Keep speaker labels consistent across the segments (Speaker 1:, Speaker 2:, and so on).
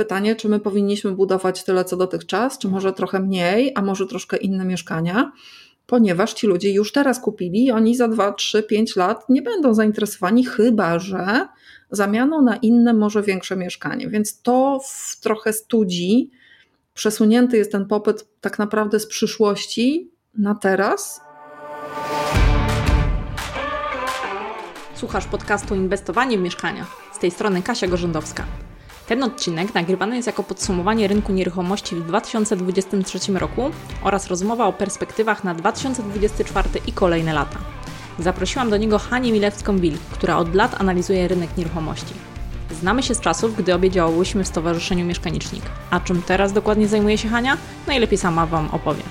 Speaker 1: Pytanie, czy my powinniśmy budować tyle co dotychczas, czy może trochę mniej, a może troszkę inne mieszkania, ponieważ ci ludzie już teraz kupili i oni za 2, 3, 5 lat nie będą zainteresowani, chyba że zamianą na inne, może większe mieszkanie. Więc to w trochę studzi. Przesunięty jest ten popyt tak naprawdę z przyszłości na teraz.
Speaker 2: Słuchasz podcastu Inwestowanie w mieszkania. Z tej strony Kasia Gorzędowska. Ten odcinek nagrywany jest jako podsumowanie rynku nieruchomości w 2023 roku oraz rozmowa o perspektywach na 2024 i kolejne lata. Zaprosiłam do niego Hanię Milewską-Wilk, która od lat analizuje rynek nieruchomości. Znamy się z czasów, gdy obie działałyśmy w Stowarzyszeniu Mieszkanicznik. A czym teraz dokładnie zajmuje się Hania? Najlepiej sama Wam opowie.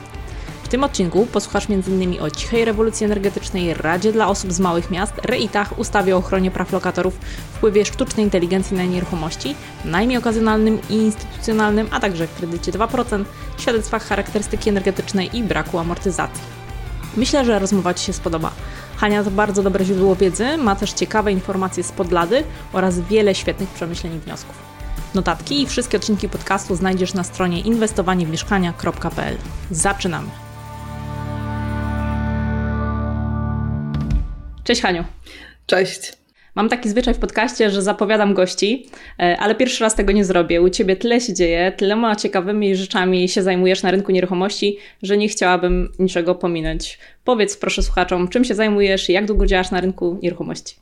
Speaker 2: W tym odcinku posłuchasz m.in. o cichej rewolucji energetycznej, radzie dla osób z małych miast, reitach, ustawie o ochronie praw lokatorów, wpływie sztucznej inteligencji na nieruchomości, najmie okazjonalnym i instytucjonalnym, a także kredycie 2%, świadectwach charakterystyki energetycznej i braku amortyzacji. Myślę, że rozmowa Ci się spodoba. Hania to bardzo dobre źródło wiedzy, ma też ciekawe informacje z podlady oraz wiele świetnych przemyśleń i wniosków. Notatki i wszystkie odcinki podcastu znajdziesz na stronie inwestowaniewmieszkania.pl. Zaczynamy! Cześć Haniu.
Speaker 1: Cześć.
Speaker 2: Mam taki zwyczaj w podcaście, że zapowiadam gości, e, ale pierwszy raz tego nie zrobię. U Ciebie tyle się dzieje, tylema ciekawymi rzeczami się zajmujesz na rynku nieruchomości, że nie chciałabym niczego pominąć. Powiedz proszę słuchaczom, czym się zajmujesz i jak długo działasz na rynku nieruchomości?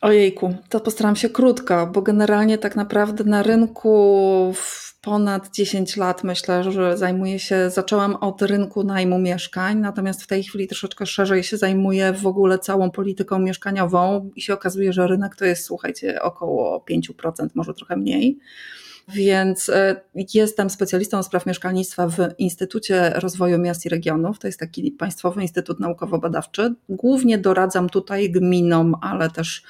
Speaker 1: Ojejku, to postaram się krótko, bo generalnie tak naprawdę na rynku ponad 10 lat myślę, że zajmuję się, zaczęłam od rynku najmu mieszkań, natomiast w tej chwili troszeczkę szerzej się zajmuję w ogóle całą polityką mieszkaniową i się okazuje, że rynek to jest, słuchajcie, około 5%, może trochę mniej. Więc e, jestem specjalistą spraw mieszkalnictwa w Instytucie Rozwoju Miast i Regionów. To jest taki Państwowy Instytut Naukowo-Badawczy. Głównie doradzam tutaj gminom, ale też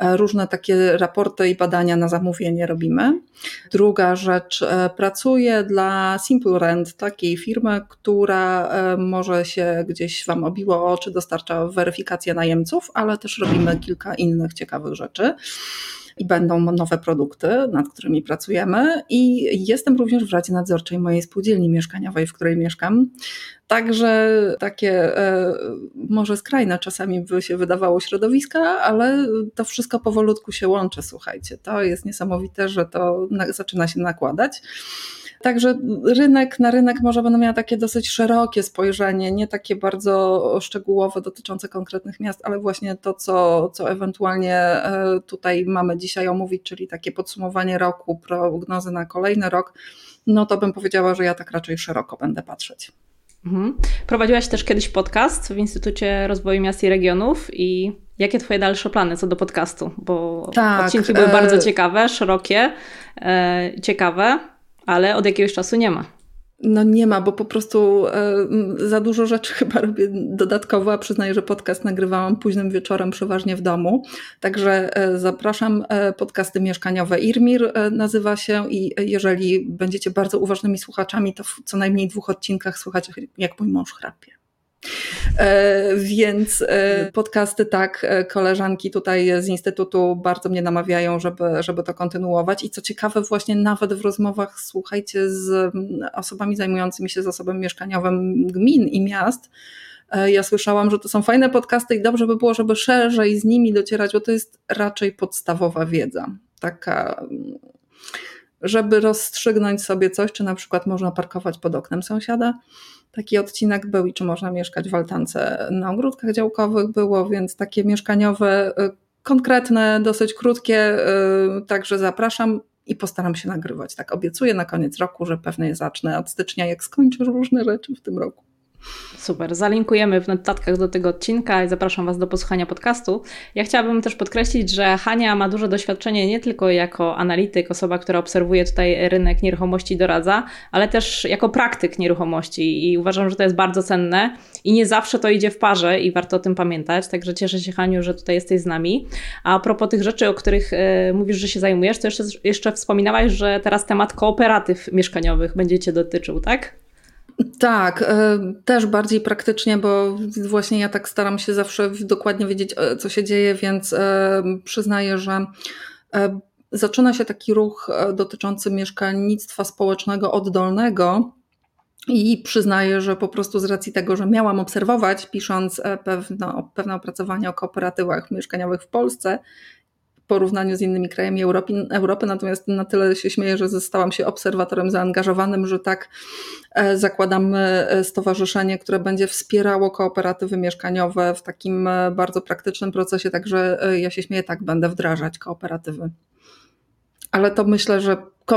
Speaker 1: różne takie raporty i badania na zamówienie robimy. Druga rzecz, e, pracuję dla Simple Rent, takiej firmy, która e, może się gdzieś Wam obiło oczy, dostarcza weryfikację najemców, ale też robimy kilka innych ciekawych rzeczy i będą nowe produkty, nad którymi pracujemy. I jestem również w Radzie Nadzorczej mojej spółdzielni mieszkaniowej, w której mieszkam. Także takie e, może skrajne czasami by się wydawało środowiska, ale to wszystko powolutku się łączy, słuchajcie. To jest niesamowite, że to zaczyna się nakładać. Także rynek na rynek może będę miała takie dosyć szerokie spojrzenie, nie takie bardzo szczegółowe dotyczące konkretnych miast, ale właśnie to, co, co ewentualnie e, tutaj mamy dzisiaj omówić, czyli takie podsumowanie roku, prognozy na kolejny rok, no to bym powiedziała, że ja tak raczej szeroko będę patrzeć.
Speaker 2: Mhm. Prowadziłaś też kiedyś podcast w Instytucie Rozwoju Miast i Regionów i jakie Twoje dalsze plany co do podcastu? Bo tak, odcinki były e... bardzo ciekawe, szerokie, e, ciekawe ale od jakiegoś czasu nie ma.
Speaker 1: No nie ma, bo po prostu e, za dużo rzeczy chyba robię dodatkowo, a przyznaję, że podcast nagrywałam późnym wieczorem przeważnie w domu. Także e, zapraszam e, podcasty mieszkaniowe Irmir nazywa się i jeżeli będziecie bardzo uważnymi słuchaczami, to w co najmniej dwóch odcinkach słuchacie jak mój mąż chrapie. E, więc e, podcasty tak, e, koleżanki tutaj z Instytutu bardzo mnie namawiają, żeby, żeby to kontynuować. I co ciekawe, właśnie nawet w rozmowach, słuchajcie, z osobami zajmującymi się zasobem mieszkaniowym gmin i miast, ja słyszałam, że to są fajne podcasty i dobrze by było, żeby szerzej z nimi docierać, bo to jest raczej podstawowa wiedza. Taka żeby rozstrzygnąć sobie coś, czy na przykład można parkować pod oknem sąsiada. Taki odcinek był i czy można mieszkać w altance na ogródkach działkowych było, więc takie mieszkaniowe, y, konkretne, dosyć krótkie, y, także zapraszam i postaram się nagrywać. Tak obiecuję na koniec roku, że pewnie zacznę od stycznia, jak skończę różne rzeczy w tym roku.
Speaker 2: Super. Zalinkujemy w notatkach do tego odcinka i zapraszam Was do posłuchania podcastu. Ja chciałabym też podkreślić, że Hania ma duże doświadczenie nie tylko jako analityk, osoba, która obserwuje tutaj rynek nieruchomości i doradza, ale też jako praktyk nieruchomości i uważam, że to jest bardzo cenne i nie zawsze to idzie w parze i warto o tym pamiętać. Także cieszę się, Haniu, że tutaj jesteś z nami. A propos tych rzeczy, o których e, mówisz, że się zajmujesz, to jeszcze, jeszcze wspominałaś, że teraz temat kooperatyw mieszkaniowych będzie Cię dotyczył, tak?
Speaker 1: Tak, e, też bardziej praktycznie, bo właśnie ja tak staram się zawsze dokładnie wiedzieć, e, co się dzieje, więc e, przyznaję, że zaczyna się taki ruch dotyczący mieszkalnictwa społecznego oddolnego. I przyznaję, że po prostu z racji tego, że miałam obserwować, pisząc pewne, pewne opracowanie o kooperatywach mieszkaniowych w Polsce, porównaniu z innymi krajami Europy, Europy, natomiast na tyle się śmieję, że zostałam się obserwatorem zaangażowanym, że tak e, zakładamy e, stowarzyszenie, które będzie wspierało kooperatywy mieszkaniowe w takim e, bardzo praktycznym procesie, także ja się śmieję, tak będę wdrażać kooperatywy. Ale to myślę, że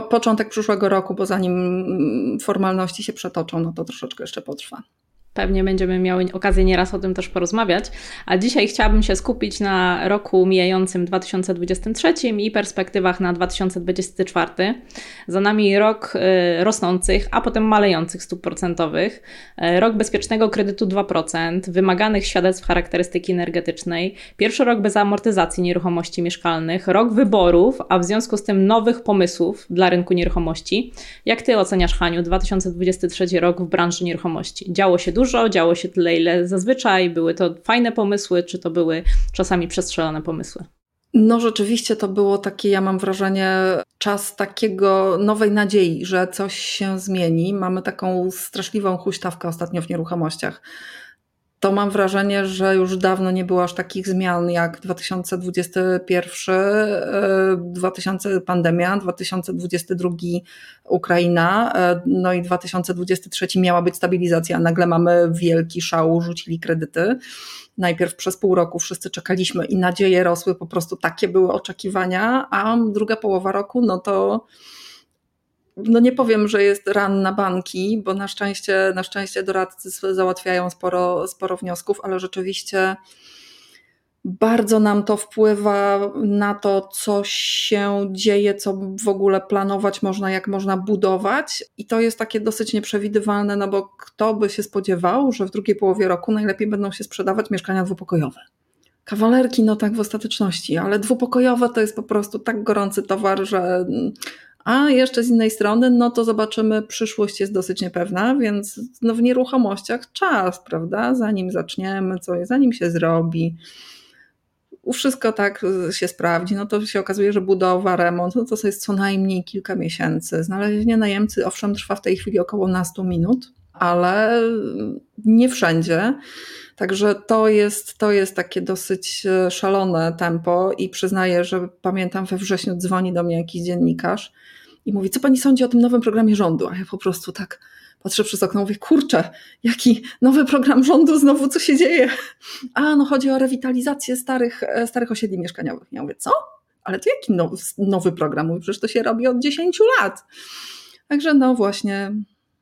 Speaker 1: początek przyszłego roku, bo zanim mm, formalności się przetoczą, no to troszeczkę jeszcze potrwa.
Speaker 2: Pewnie będziemy miały okazję nieraz o tym też porozmawiać. A dzisiaj chciałabym się skupić na roku mijającym 2023 i perspektywach na 2024. Za nami rok y, rosnących, a potem malejących stóp procentowych. Y, rok bezpiecznego kredytu 2%, wymaganych świadectw charakterystyki energetycznej, pierwszy rok bez amortyzacji nieruchomości mieszkalnych, rok wyborów, a w związku z tym nowych pomysłów dla rynku nieruchomości. Jak Ty oceniasz, Haniu, 2023 rok w branży nieruchomości? Działo się dużo dużo, działo się tyle, ile zazwyczaj, były to fajne pomysły, czy to były czasami przestrzelone pomysły?
Speaker 1: No, rzeczywiście to było takie, ja mam wrażenie, czas takiego nowej nadziei, że coś się zmieni. Mamy taką straszliwą huśtawkę ostatnio w nieruchomościach to mam wrażenie, że już dawno nie było aż takich zmian jak 2021, 2000 e, pandemia, 2022 Ukraina, e, no i 2023 miała być stabilizacja. Nagle mamy wielki szał, rzucili kredyty. Najpierw przez pół roku wszyscy czekaliśmy i nadzieje rosły, po prostu takie były oczekiwania, a druga połowa roku, no to no nie powiem, że jest ran na banki, bo na szczęście, na szczęście doradcy załatwiają sporo, sporo wniosków, ale rzeczywiście bardzo nam to wpływa na to, co się dzieje, co w ogóle planować można, jak można budować. I to jest takie dosyć nieprzewidywalne, no bo kto by się spodziewał, że w drugiej połowie roku najlepiej będą się sprzedawać mieszkania dwupokojowe. Kawalerki, no tak w ostateczności, ale dwupokojowe to jest po prostu tak gorący towar, że a jeszcze z innej strony, no to zobaczymy, przyszłość jest dosyć niepewna, więc no w nieruchomościach czas, prawda? Zanim zaczniemy coś, zanim się zrobi, wszystko tak się sprawdzi, no to się okazuje, że budowa, remont, no to jest co najmniej kilka miesięcy. Znalezienie najemcy, owszem, trwa w tej chwili około nastu minut, ale nie wszędzie. Także to jest, to jest takie dosyć e, szalone tempo i przyznaję, że pamiętam we wrześniu dzwoni do mnie jakiś dziennikarz i mówi, co pani sądzi o tym nowym programie rządu? A ja po prostu tak patrzę przez okno, mówię, kurczę, jaki nowy program rządu, znowu co się dzieje? A, no chodzi o rewitalizację starych, e, starych osiedli mieszkaniowych. Ja mówię, co? Ale to jaki nowy, program? Mówi, przecież to się robi od 10 lat. Także no właśnie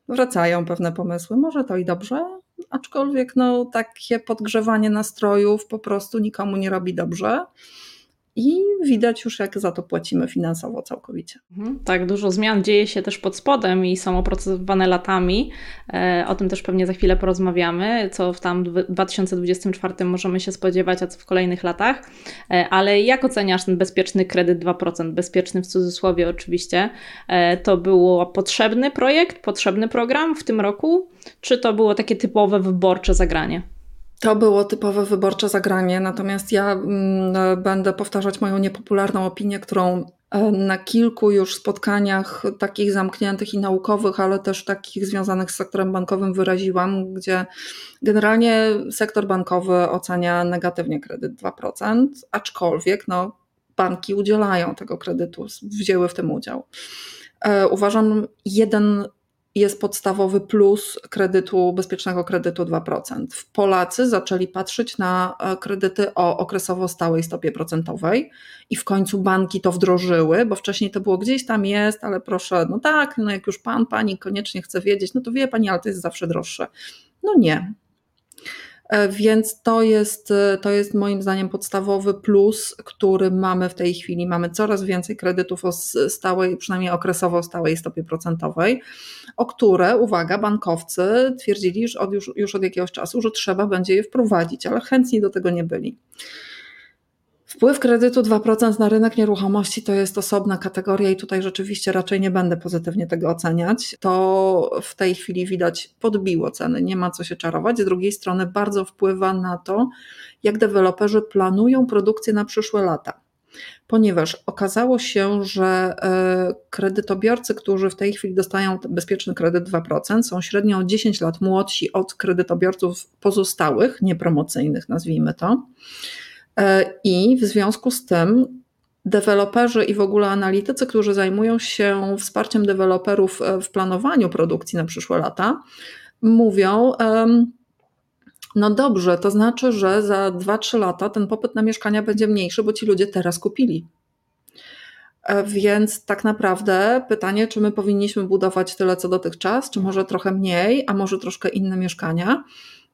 Speaker 1: wracają pewne pomysły. Może to i dobrze, aczkolwiek no takie podgrzewanie nastrojów po prostu nikomu nie robi dobrze i widać już, jak za to płacimy finansowo całkowicie.
Speaker 2: Mhm, tak, dużo zmian dzieje się też pod spodem i są opracowywane latami. E, o tym też pewnie za chwilę porozmawiamy, co w tam 2024 możemy się spodziewać, a co w kolejnych latach. E, ale jak oceniasz ten bezpieczny kredyt 2%? Bezpieczny w cudzysłowie oczywiście. E, to był potrzebny projekt, potrzebny program w tym roku, czy to było takie typowe wyborcze zagranie?
Speaker 1: To było typowe wyborcze zagranie, natomiast ja mm, będę powtarzać moją niepopularną opinię, którą e, na kilku już spotkaniach takich zamkniętych i naukowych, ale też takich związanych z sektorem bankowym wyraziłam, gdzie generalnie sektor bankowy ocenia negatywnie kredyt 2%, aczkolwiek no, banki udzielają tego kredytu, wzięły w tym udział. E, uważam jeden jest podstawowy plus kredytu, bezpiecznego kredytu 2%. Polacy zaczęli patrzeć na e, kredyty o okresowo stałej stopie procentowej i w końcu banki to wdrożyły, bo wcześniej to było gdzieś tam jest, ale proszę, no tak, no jak już pan, pani koniecznie chce wiedzieć, no to wie pani, ale to jest zawsze droższe. No nie, więc to jest, e, to jest moim zdaniem podstawowy plus, który mamy w tej chwili. Mamy coraz więcej kredytów o stałej, przynajmniej okresowo stałej stopie procentowej, o które, uwaga, bankowcy twierdzili już od, już, już od jakiegoś czasu, że trzeba będzie je wprowadzić, ale chętni do tego nie byli. Wpływ kredytu 2% na rynek nieruchomości to jest osobna kategoria i tutaj rzeczywiście raczej nie będę pozytywnie tego oceniać. To w tej chwili widać podbiło ceny, nie ma co się czarować. Z drugiej strony bardzo wpływa na to, jak deweloperzy planują produkcję na przyszłe lata. ponieważ okazało się, że e, kredytobiorcy, którzy w tej chwili dostają bezpieczny kredyt 2%, są średnio o 10 lat młodsi od kredytobiorców pozostałych, niepromocyjnych, nazwijmy to. E, I w związku z tym deweloperzy i w ogóle analitycy, którzy zajmują się wsparciem deweloperów e, w planowaniu produkcji na przyszłe lata, mówią, no dobrze, to znaczy, że za 2-3 lata ten popyt na mieszkania będzie mniejszy, bo ci ludzie teraz kupili. E, więc tak naprawdę pytanie, czy my powinniśmy budować tyle co dotychczas, czy może trochę mniej, a może troszkę inne mieszkania,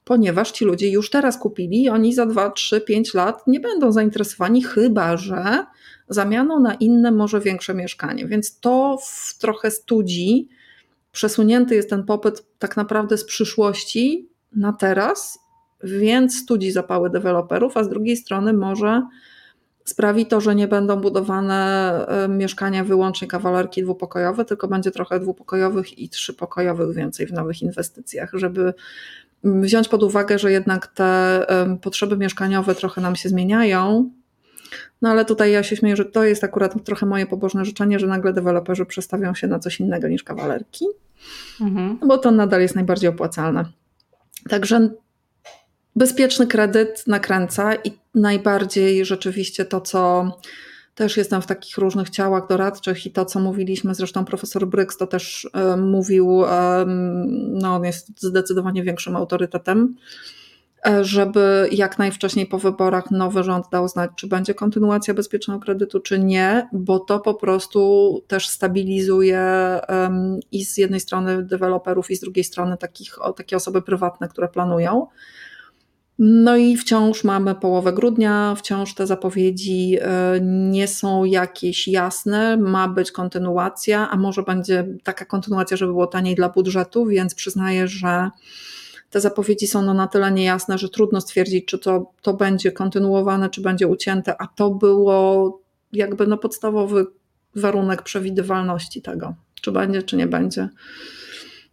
Speaker 1: ponieważ ci ludzie już teraz kupili i oni za 2, 3, 5 lat nie będą zainteresowani, chyba że zamianą na inne, może większe mieszkanie. Więc to w trochę studzi przesunięty jest ten popyt tak naprawdę z przyszłości na teraz więc studzi zapały deweloperów, a z drugiej strony może sprawi to, że nie będą budowane mieszkania wyłącznie kawalerki dwupokojowe, tylko będzie trochę dwupokojowych i trzypokojowych więcej w nowych inwestycjach, żeby wziąć pod uwagę, że jednak te potrzeby mieszkaniowe trochę nam się zmieniają. No ale tutaj ja się śmieję, że to jest akurat trochę moje pobożne życzenie, że nagle deweloperzy przestawią się na coś innego niż kawalerki, mhm. bo to nadal jest najbardziej opłacalne. Także bezpieczny kredyt nakręca i najbardziej rzeczywiście to, co też jestem w takich różnych ciałach doradczych i to, co mówiliśmy, zresztą profesor Bryggs to też mówił, no on jest zdecydowanie większym autorytetem, e, żeby jak najwcześniej po wyborach nowy rząd dał znać, czy będzie kontynuacja bezpiecznego kredytu, czy nie, bo to po prostu też stabilizuje i z jednej strony deweloperów, i z drugiej strony takich, takie osoby prywatne, które planują. No i wciąż mamy połowę grudnia, wciąż te zapowiedzi e, nie są jakieś jasne, ma być kontynuacja, a może będzie taka kontynuacja, żeby było taniej dla budżetu, więc przyznaję, że te zapowiedzi są no na tyle niejasne, że trudno stwierdzić, czy to, to będzie kontynuowane, czy będzie ucięte, a to było jakby no podstawowy warunek przewidywalności tego, czy będzie, czy nie będzie.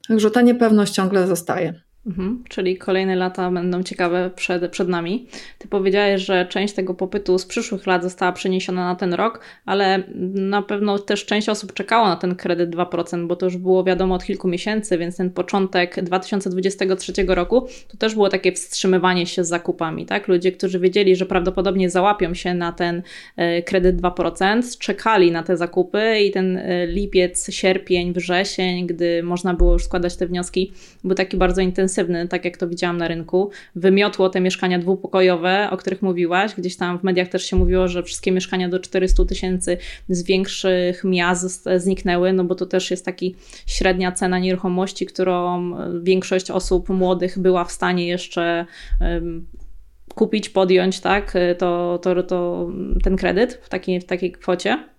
Speaker 1: Także ta niepewność ciągle zostaje.
Speaker 2: Mhm, czyli kolejne lata będą ciekawe przed, przed nami. Ty powiedziałeś, że część tego popytu z przyszłych lat została przeniesiona na ten rok, ale na pewno też część osób czekała na ten kredyt 2%, bo to już było wiadomo od kilku miesięcy, więc ten początek 2023 roku to też było takie wstrzymywanie się z zakupami. Tak? Ludzie, którzy wiedzieli, że prawdopodobnie załapią się na ten e, kredyt 2%, czekali na te zakupy i ten e, lipiec, sierpień, wrzesień, gdy można było już składać te wnioski, był taki bardzo intensywny intensywny, tak jak to widziałam na rynku. Wymiotło te mieszkania dwupokojowe, o których mówiłaś. Gdzieś tam w mediach też się mówiło, że wszystkie mieszkania do 400 tysięcy z większych miast zniknęły, no bo to też jest taki średnia cena nieruchomości, którą większość osób młodych była w stanie jeszcze kupić, podjąć, tak, to, to, to ten kredyt w takiej, w takiej kwocie.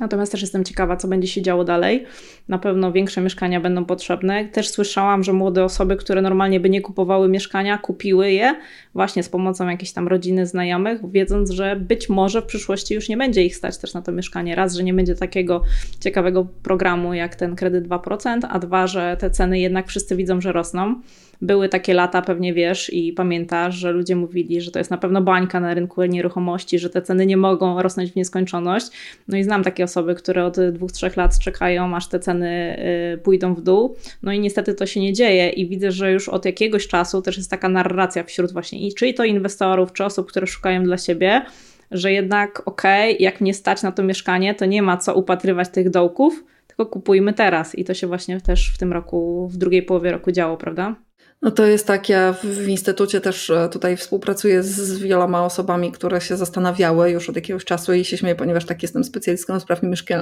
Speaker 2: Natomiast też jestem ciekawa, co będzie się działo dalej. Na pewno większe mieszkania będą potrzebne. Też słyszałam, że młode osoby, które normalnie by nie kupowały mieszkania, kupiły je właśnie z pomocą jakiejś tam rodziny, znajomych, wiedząc, że być może w przyszłości już nie będzie ich stać też na to mieszkanie. Raz, że nie będzie takiego ciekawego programu jak ten kredyt 2%, a dwa, że te ceny jednak wszyscy widzą, że rosną były takie lata, pewnie wiesz i pamiętasz, że ludzie mówili, że to jest na pewno bańka na rynku nieruchomości, że te ceny nie mogą rosnąć w nieskończoność. No i znam takie osoby, które od dwóch, trzech lat czekają, aż te ceny y, pójdą w dół. No i niestety to się nie dzieje i widzę, że już od jakiegoś czasu też jest taka narracja wśród właśnie, i czy to inwestorów, czy osób, które szukają dla siebie, że jednak okej, okay, jak mnie stać na to mieszkanie, to nie ma co upatrywać tych dołków, tylko kupujmy teraz. I to się właśnie też w tym roku, w drugiej połowie roku działo, prawda?
Speaker 1: No to jest tak, ja w instytucie też e, tutaj współpracuję z wieloma osobami, które się zastanawiały już od jakiegoś czasu i się śmieję, ponieważ tak jestem specjalistką do spraw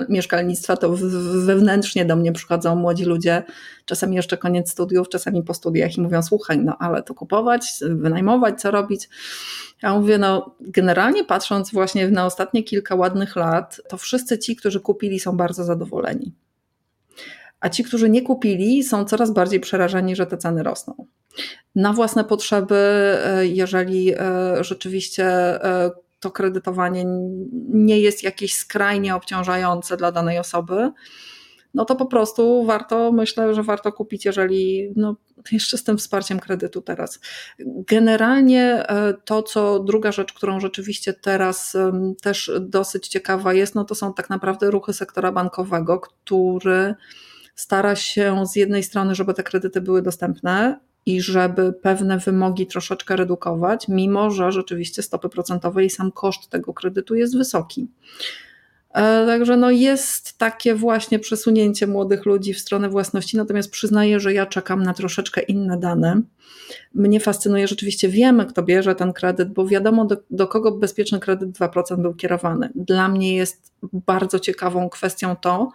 Speaker 1: mieszkalnictwa, to wewnętrznie do mnie przychodzą młodzi ludzie, czasami jeszcze koniec studiów, czasami po studiach i mówią, słuchaj, no ale to kupować, wynajmować, co robić? Ja mówię, no generalnie patrząc właśnie na ostatnie kilka ładnych lat, to wszyscy ci, którzy kupili są bardzo zadowoleni a ci, którzy nie kupili, są coraz bardziej przerażeni, że te ceny rosną. Na własne potrzeby, e, jeżeli e, rzeczywiście e, to kredytowanie nie jest jakieś skrajnie obciążające dla danej osoby, no to po prostu warto, myślę, że warto kupić, jeżeli no, jeszcze z tym wsparciem kredytu teraz. Generalnie to, co druga rzecz, którą rzeczywiście teraz też dosyć ciekawa jest, no to są tak naprawdę ruchy sektora bankowego, który stara się z jednej strony, żeby te kredyty były dostępne, i żeby pewne wymogi troszeczkę redukować, mimo że rzeczywiście stopy procentowe i sam koszt tego kredytu jest wysoki. E, także no jest takie właśnie przesunięcie młodych ludzi w stronę własności, natomiast przyznaję, że ja czekam na troszeczkę inne dane. Mnie fascynuje, rzeczywiście wiemy, kto bierze ten kredyt, bo wiadomo, do, do kogo bezpieczny kredyt 2% był kierowany. Dla mnie jest bardzo ciekawą kwestią to,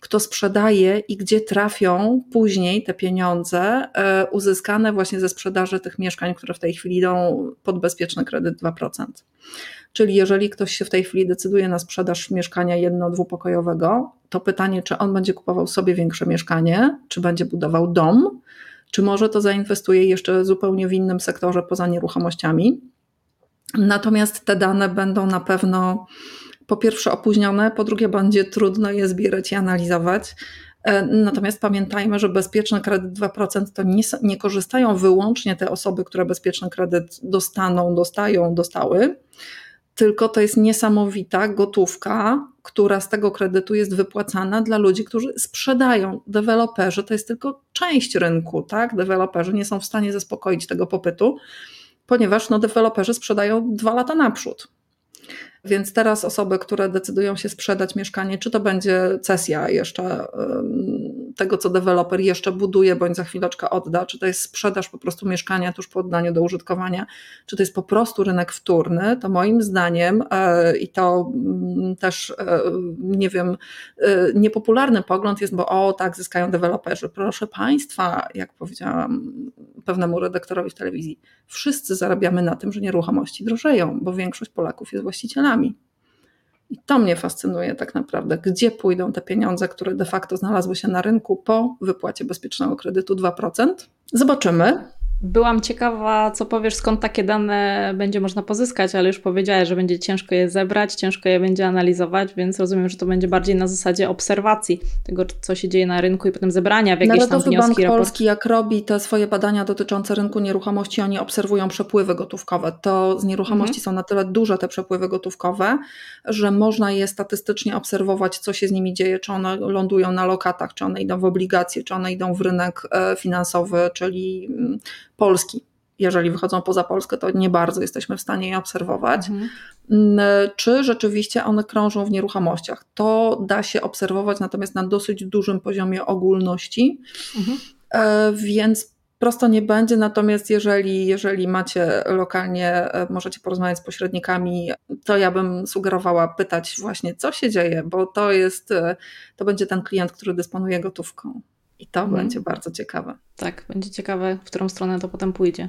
Speaker 1: kto sprzedaje i gdzie trafią później te pieniądze e, uzyskane właśnie ze sprzedaży tych mieszkań, które w tej chwili idą pod bezpieczny kredyt 2%. Czyli jeżeli ktoś się w tej chwili decyduje na sprzedaż mieszkania jedno-dwupokojowego, to pytanie, czy on będzie kupował sobie większe mieszkanie, czy będzie budował dom, czy może to zainwestuje jeszcze zupełnie w innym sektorze poza nieruchomościami. Natomiast te dane będą na pewno po pierwsze opóźnione, po drugie będzie trudno je zbierać i analizować. E, natomiast pamiętajmy, że bezpieczny kredyt 2% to nie, nie korzystają wyłącznie te osoby, które bezpieczny kredyt dostaną, dostają, dostały, tylko to jest niesamowita gotówka, która z tego kredytu jest wypłacana dla ludzi, którzy sprzedają. Deweloperzy to jest tylko część rynku, tak? Deweloperzy nie są w stanie zaspokoić tego popytu, ponieważ no, deweloperzy sprzedają dwa lata naprzód. Więc teraz osoby, które decydują się sprzedać mieszkanie, czy to będzie cesja jeszcze tego, co deweloper jeszcze buduje, bądź za chwileczkę odda, czy to jest sprzedaż po prostu mieszkania tuż po oddaniu do użytkowania, czy to jest po prostu rynek wtórny, to moim zdaniem e, i to mm, też e, nie wiem, e, niepopularny pogląd jest, bo o tak, zyskają deweloperzy. Proszę Państwa, jak powiedziałam pewnemu redaktorowi w telewizji, wszyscy zarabiamy na tym, że nieruchomości drożeją, bo większość Polaków jest właścicielami. I to mnie fascynuje tak naprawdę, gdzie pójdą te pieniądze, które de facto znalazły się na rynku po wypłacie bezpiecznego kredytu 2%. Zobaczymy.
Speaker 2: Byłam ciekawa, co powiesz, skąd takie dane będzie można pozyskać, ale już powiedziałeś, że będzie ciężko je zebrać, ciężko je będzie analizować, więc rozumiem, że to będzie bardziej na zasadzie obserwacji tego, co się dzieje na rynku i potem zebrania w jakieś
Speaker 1: Narodowy
Speaker 2: tam wnioski.
Speaker 1: Bank Polski, jak robi te swoje badania dotyczące rynku nieruchomości, oni obserwują przepływy gotówkowe. To z nieruchomości mhm. są na tyle duże te przepływy gotówkowe, że można je statystycznie obserwować, co się z nimi dzieje, czy one lądują na lokatach, czy one idą w obligacje, czy one idą w rynek e, finansowy, czyli mm, Polski. Jeżeli wychodzą poza Polskę, to nie bardzo jesteśmy w stanie je obserwować. Mhm. Czy rzeczywiście one krążą w nieruchomościach? To da się obserwować, natomiast na dosyć dużym poziomie ogólności. Mhm. E, więc prosto nie będzie, natomiast jeżeli, jeżeli macie lokalnie, e, możecie porozmawiać z pośrednikami, to ja bym sugerowała pytać właśnie, co się dzieje, bo to jest, e, to będzie ten klient, który dysponuje gotówką. I to mhm. będzie bardzo ciekawe.
Speaker 2: Tak, będzie ciekawe, w którą stronę to potem pójdzie.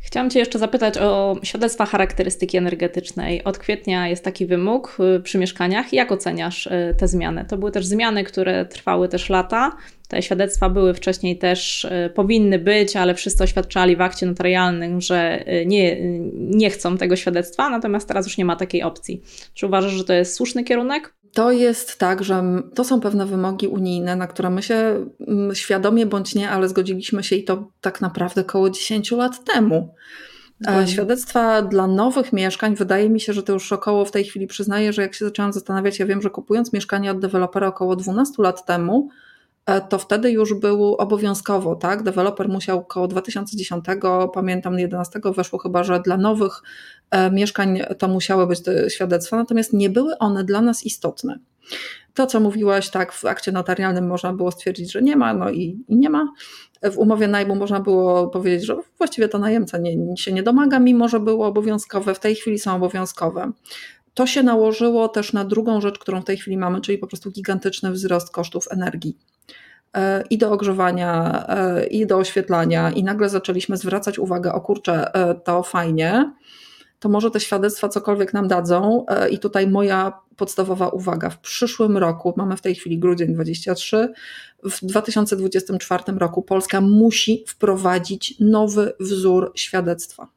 Speaker 2: Chciałam Cię jeszcze zapytać o świadectwa charakterystyki energetycznej. Od kwietnia jest taki wymóg y, przy mieszkaniach. Jak oceniasz y, te zmiany? To były też zmiany, które trwały też lata. Te świadectwa były wcześniej też, y, powinny być, ale wszyscy oświadczali w akcie notarialnym, że nie, nie chcą tego świadectwa, natomiast teraz już nie ma takiej opcji. Czy uważasz, że to jest słuszny kierunek?
Speaker 1: To jest tak, że to są pewne wymogi unijne, na które my się świadomie bądź nie, ale zgodziliśmy się i to tak naprawdę około 10 lat temu. Mhm. Świadectwa dla nowych mieszkań, wydaje mi się, że to już około w tej chwili przyznaję, że jak się zaczęłam zastanawiać, ja wiem, że kupując mieszkanie od dewelopera około 12 lat temu, E, to wtedy już był obowiązkowo, tak? Deweloper musiał około 2010, pamiętam 11 weszło chyba, że dla nowych e, mieszkań to musiały być świadectwa, natomiast nie były one dla nas istotne. To, co mówiłaś, tak, w akcie notarialnym można było stwierdzić, że nie ma, no i, i nie ma. W umowie najmu można było powiedzieć, że właściwie to najemca nie, się nie domaga, mimo że było obowiązkowe. W tej chwili są obowiązkowe. To się nałożyło też na drugą rzecz, którą w tej chwili mamy, czyli po prostu gigantyczny wzrost kosztów energii e, i do ogrzewania, e, i do oświetlania, i nagle zaczęliśmy zwracać uwagę, o kurczę, e, to fajnie, to może te świadectwa cokolwiek nam dadzą. I tutaj moja podstawowa uwaga. W przyszłym roku, mamy w tej chwili grudzień 23, w 2024 roku Polska musi wprowadzić nowy wzór świadectwa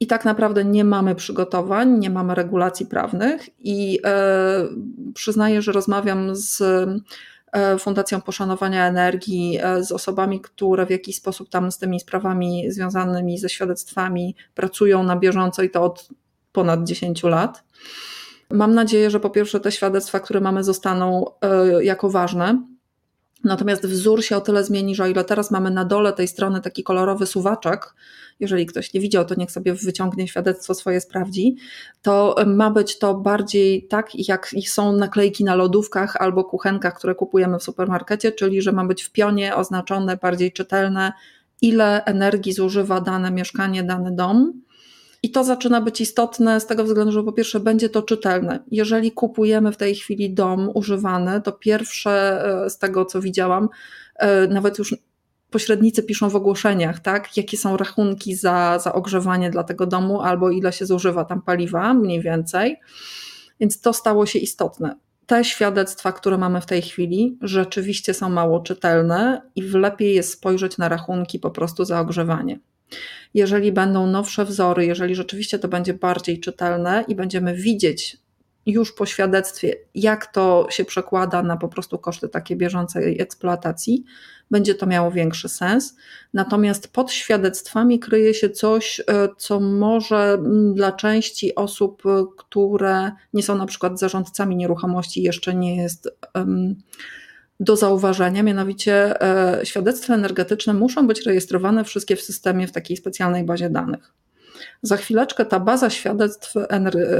Speaker 1: i tak naprawdę nie mamy przygotowań, nie mamy regulacji prawnych i e, przyznaję, że rozmawiam z e, Fundacją Poszanowania Energii, e, z osobami, które w jakiś sposób tam z tymi sprawami związanymi ze świadectwami pracują na bieżąco i to od ponad 10 lat. Mam nadzieję, że po pierwsze te świadectwa, które mamy, zostaną jako ważne. Natomiast wzór się o tyle zmieni, że o ile teraz mamy na dole tej strony taki kolorowy suwaczek, jeżeli ktoś nie widział, to niech sobie wyciągnie świadectwo swoje sprawdzi, to ma być to bardziej tak, jak są naklejki na lodówkach albo kuchenkach, które kupujemy w supermarkecie, czyli że ma być w pionie oznaczone, bardziej czytelne, ile energii zużywa dane mieszkanie, dany dom. I to zaczyna być istotne z tego względu, że po pierwsze będzie to czytelne. Jeżeli kupujemy w tej chwili dom używany, to pierwsze e, z tego, co widziałam, e, nawet już pośrednicy piszą w ogłoszeniach, tak, jakie są rachunki za, za ogrzewanie dla tego domu albo ile się zużywa tam paliwa, mniej więcej. Więc to stało się istotne. Te świadectwa, które mamy w tej chwili, rzeczywiście są mało czytelne i lepiej jest spojrzeć na rachunki po prostu za ogrzewanie. Jeżeli będą nowsze wzory, jeżeli rzeczywiście to będzie bardziej czytelne i będziemy widzieć już po świadectwie, jak to się przekłada na po prostu koszty takiej bieżącej eksploatacji, będzie to miało większy sens. Natomiast pod świadectwami kryje się coś, e, co może dla części osób, e, które nie są na przykład zarządcami nieruchomości, jeszcze nie jest do zauważenia, mianowicie e, świadectwa energetyczne muszą być rejestrowane wszystkie w systemie w takiej specjalnej bazie danych. Za chwileczkę ta baza świadectw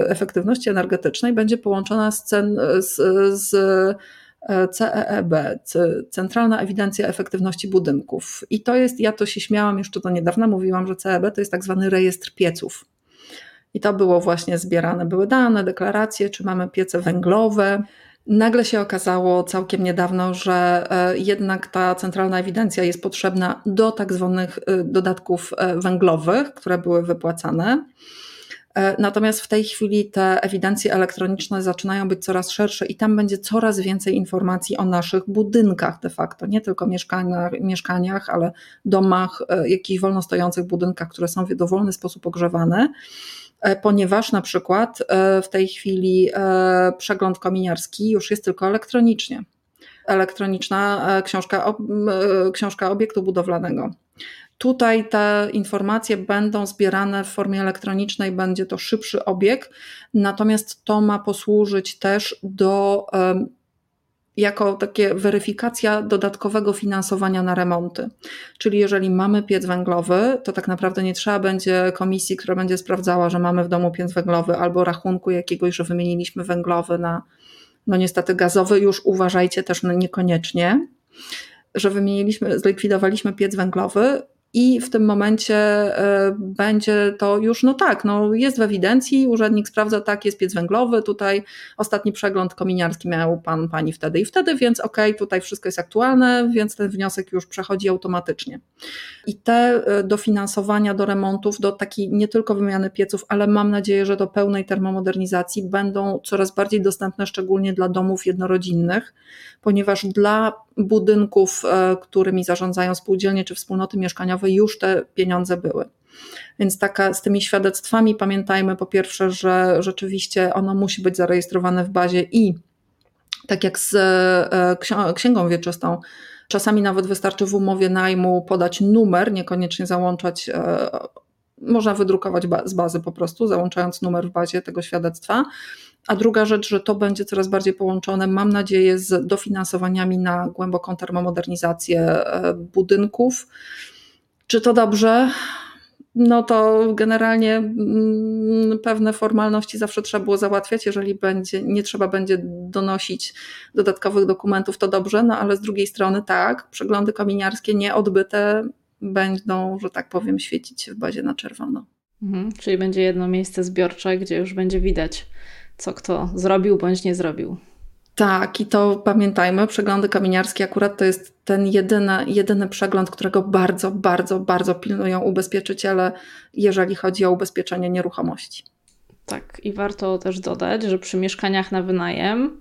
Speaker 1: efektywności energetycznej będzie połączona z, cen, z, z CEEB, Centralna Ewidencja Efektywności Budynków. I to jest, ja to się śmiałam jeszcze do niedawna, mówiłam, że CEEB to jest tak zwany rejestr pieców. I to było właśnie zbierane, były dane, deklaracje, czy mamy piece węglowe, Nagle się okazało całkiem niedawno, że e, jednak ta centralna ewidencja jest potrzebna do tak zwanych e, dodatków e, węglowych, które były wypłacane. Natomiast w tej chwili te ewidencje elektroniczne zaczynają być coraz szersze i tam będzie coraz więcej informacji o naszych budynkach de facto, nie tylko mieszkaniach, mieszkaniach ale domach, jakichś wolno stojących budynkach, które są w dowolny sposób ogrzewane. E, ponieważ na przykład e, w tej chwili e, przegląd kominiarski już jest tylko elektronicznie. Elektroniczna książka, książka obiektu budowlanego. Tutaj te informacje będą zbierane w formie elektronicznej, będzie to szybszy obieg, natomiast to ma posłużyć też do jako takie weryfikacja dodatkowego finansowania na remonty. Czyli jeżeli mamy piec węglowy, to tak naprawdę nie trzeba będzie komisji, która będzie sprawdzała, że mamy w domu piec węglowy albo rachunku jakiegoś, że wymieniliśmy węglowy na no niestety gazowy, już uważajcie też niekoniecznie, że wymieniliśmy, zlikwidowaliśmy piec węglowy, i w tym momencie e, będzie to już, no tak, no jest w ewidencji, urzędnik sprawdza, tak, jest piec węglowy, tutaj ostatni przegląd kominiarski miał pan, pani wtedy i wtedy, więc okej, okay, tutaj wszystko jest aktualne, więc ten wniosek już przechodzi automatycznie. I te e, dofinansowania do remontów, do takiej nie tylko wymiany pieców, ale mam nadzieję, że do pełnej termomodernizacji będą coraz bardziej dostępne, szczególnie dla domów jednorodzinnych, ponieważ dla budynków, e, którymi zarządzają spółdzielnie czy wspólnoty mieszkaniowe, już te pieniądze były. Więc taka, z tymi świadectwami pamiętajmy po pierwsze, że rzeczywiście ono musi być zarejestrowane w bazie i tak jak z e, księgą wieczystą, czasami nawet wystarczy w umowie najmu podać numer, niekoniecznie załączać e, można wydrukować z bazy po prostu, załączając numer w bazie tego świadectwa. A druga rzecz, że to będzie coraz bardziej połączone, mam nadzieję, z dofinansowaniami na głęboką termomodernizację e, budynków. Czy to dobrze? No to generalnie mm, pewne formalności zawsze trzeba było załatwiać. Jeżeli będzie, nie trzeba będzie donosić dodatkowych dokumentów, to dobrze, no ale z drugiej strony tak, przeglądy kominiarskie nieodbyte będą, że tak powiem, świecić się w bazie na czerwono.
Speaker 2: Mhm, czyli będzie jedno miejsce zbiorcze, gdzie już będzie widać, co kto zrobił bądź nie zrobił.
Speaker 1: Tak, i to pamiętajmy, przeglądy kamieniarskie akurat to jest ten jedyny, jedyny przegląd, którego bardzo, bardzo, bardzo pilnują ubezpieczyciele, jeżeli chodzi o ubezpieczenie nieruchomości.
Speaker 2: Tak, i warto też dodać, że przy mieszkaniach na wynajem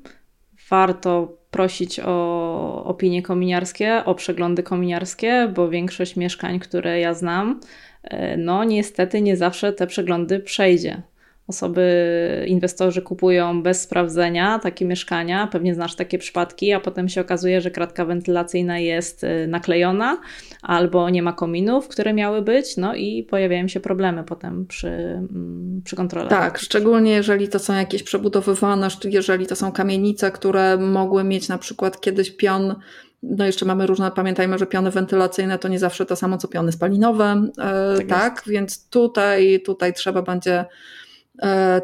Speaker 2: warto prosić o opinie kominiarskie, o przeglądy kominiarskie, bo większość mieszkań, które ja znam, e, no niestety nie zawsze te przeglądy przejdzie. Osoby, inwestorzy kupują bez sprawdzenia takie mieszkania, pewnie znasz takie przypadki, a potem się okazuje, że kratka wentylacyjna jest y, naklejona albo nie ma kominów, które miały być, no i pojawiają się problemy potem przy, mm, przy kontrolach.
Speaker 1: Tak, szczególnie jeżeli to są jakieś przebudowywane, jeżeli to są kamienice, które mogły mieć na przykład kiedyś pion no jeszcze mamy różne, pamiętajmy, że piony wentylacyjne to nie zawsze to samo co piony spalinowe, e, tak, tak? więc tutaj, tutaj trzeba będzie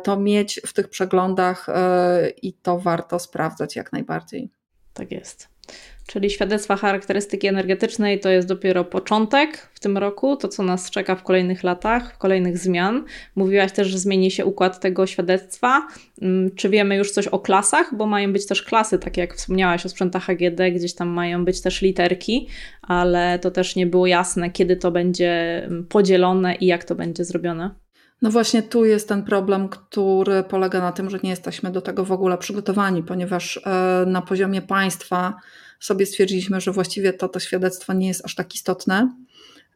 Speaker 1: to mieć w tych przeglądach e, i to warto sprawdzać jak najbardziej.
Speaker 2: Tak jest. Czyli świadectwa charakterystyki energetycznej to jest dopiero początek w tym roku, to co nas czeka w kolejnych latach, w kolejnych zmian. Mówiłaś też, że zmieni się układ tego świadectwa. Mm, czy wiemy już coś o klasach? Bo mają być też klasy, takie jak wspomniałaś o sprzętach AGD, gdzieś tam mają być też literki, ale to też nie było jasne, kiedy to będzie mm, podzielone i jak to będzie zrobione.
Speaker 1: No właśnie tu jest ten problem, który polega na tym, że nie jesteśmy do tego w ogóle przygotowani, ponieważ e, na poziomie państwa sobie stwierdziliśmy, że właściwie to, to świadectwo nie jest aż tak istotne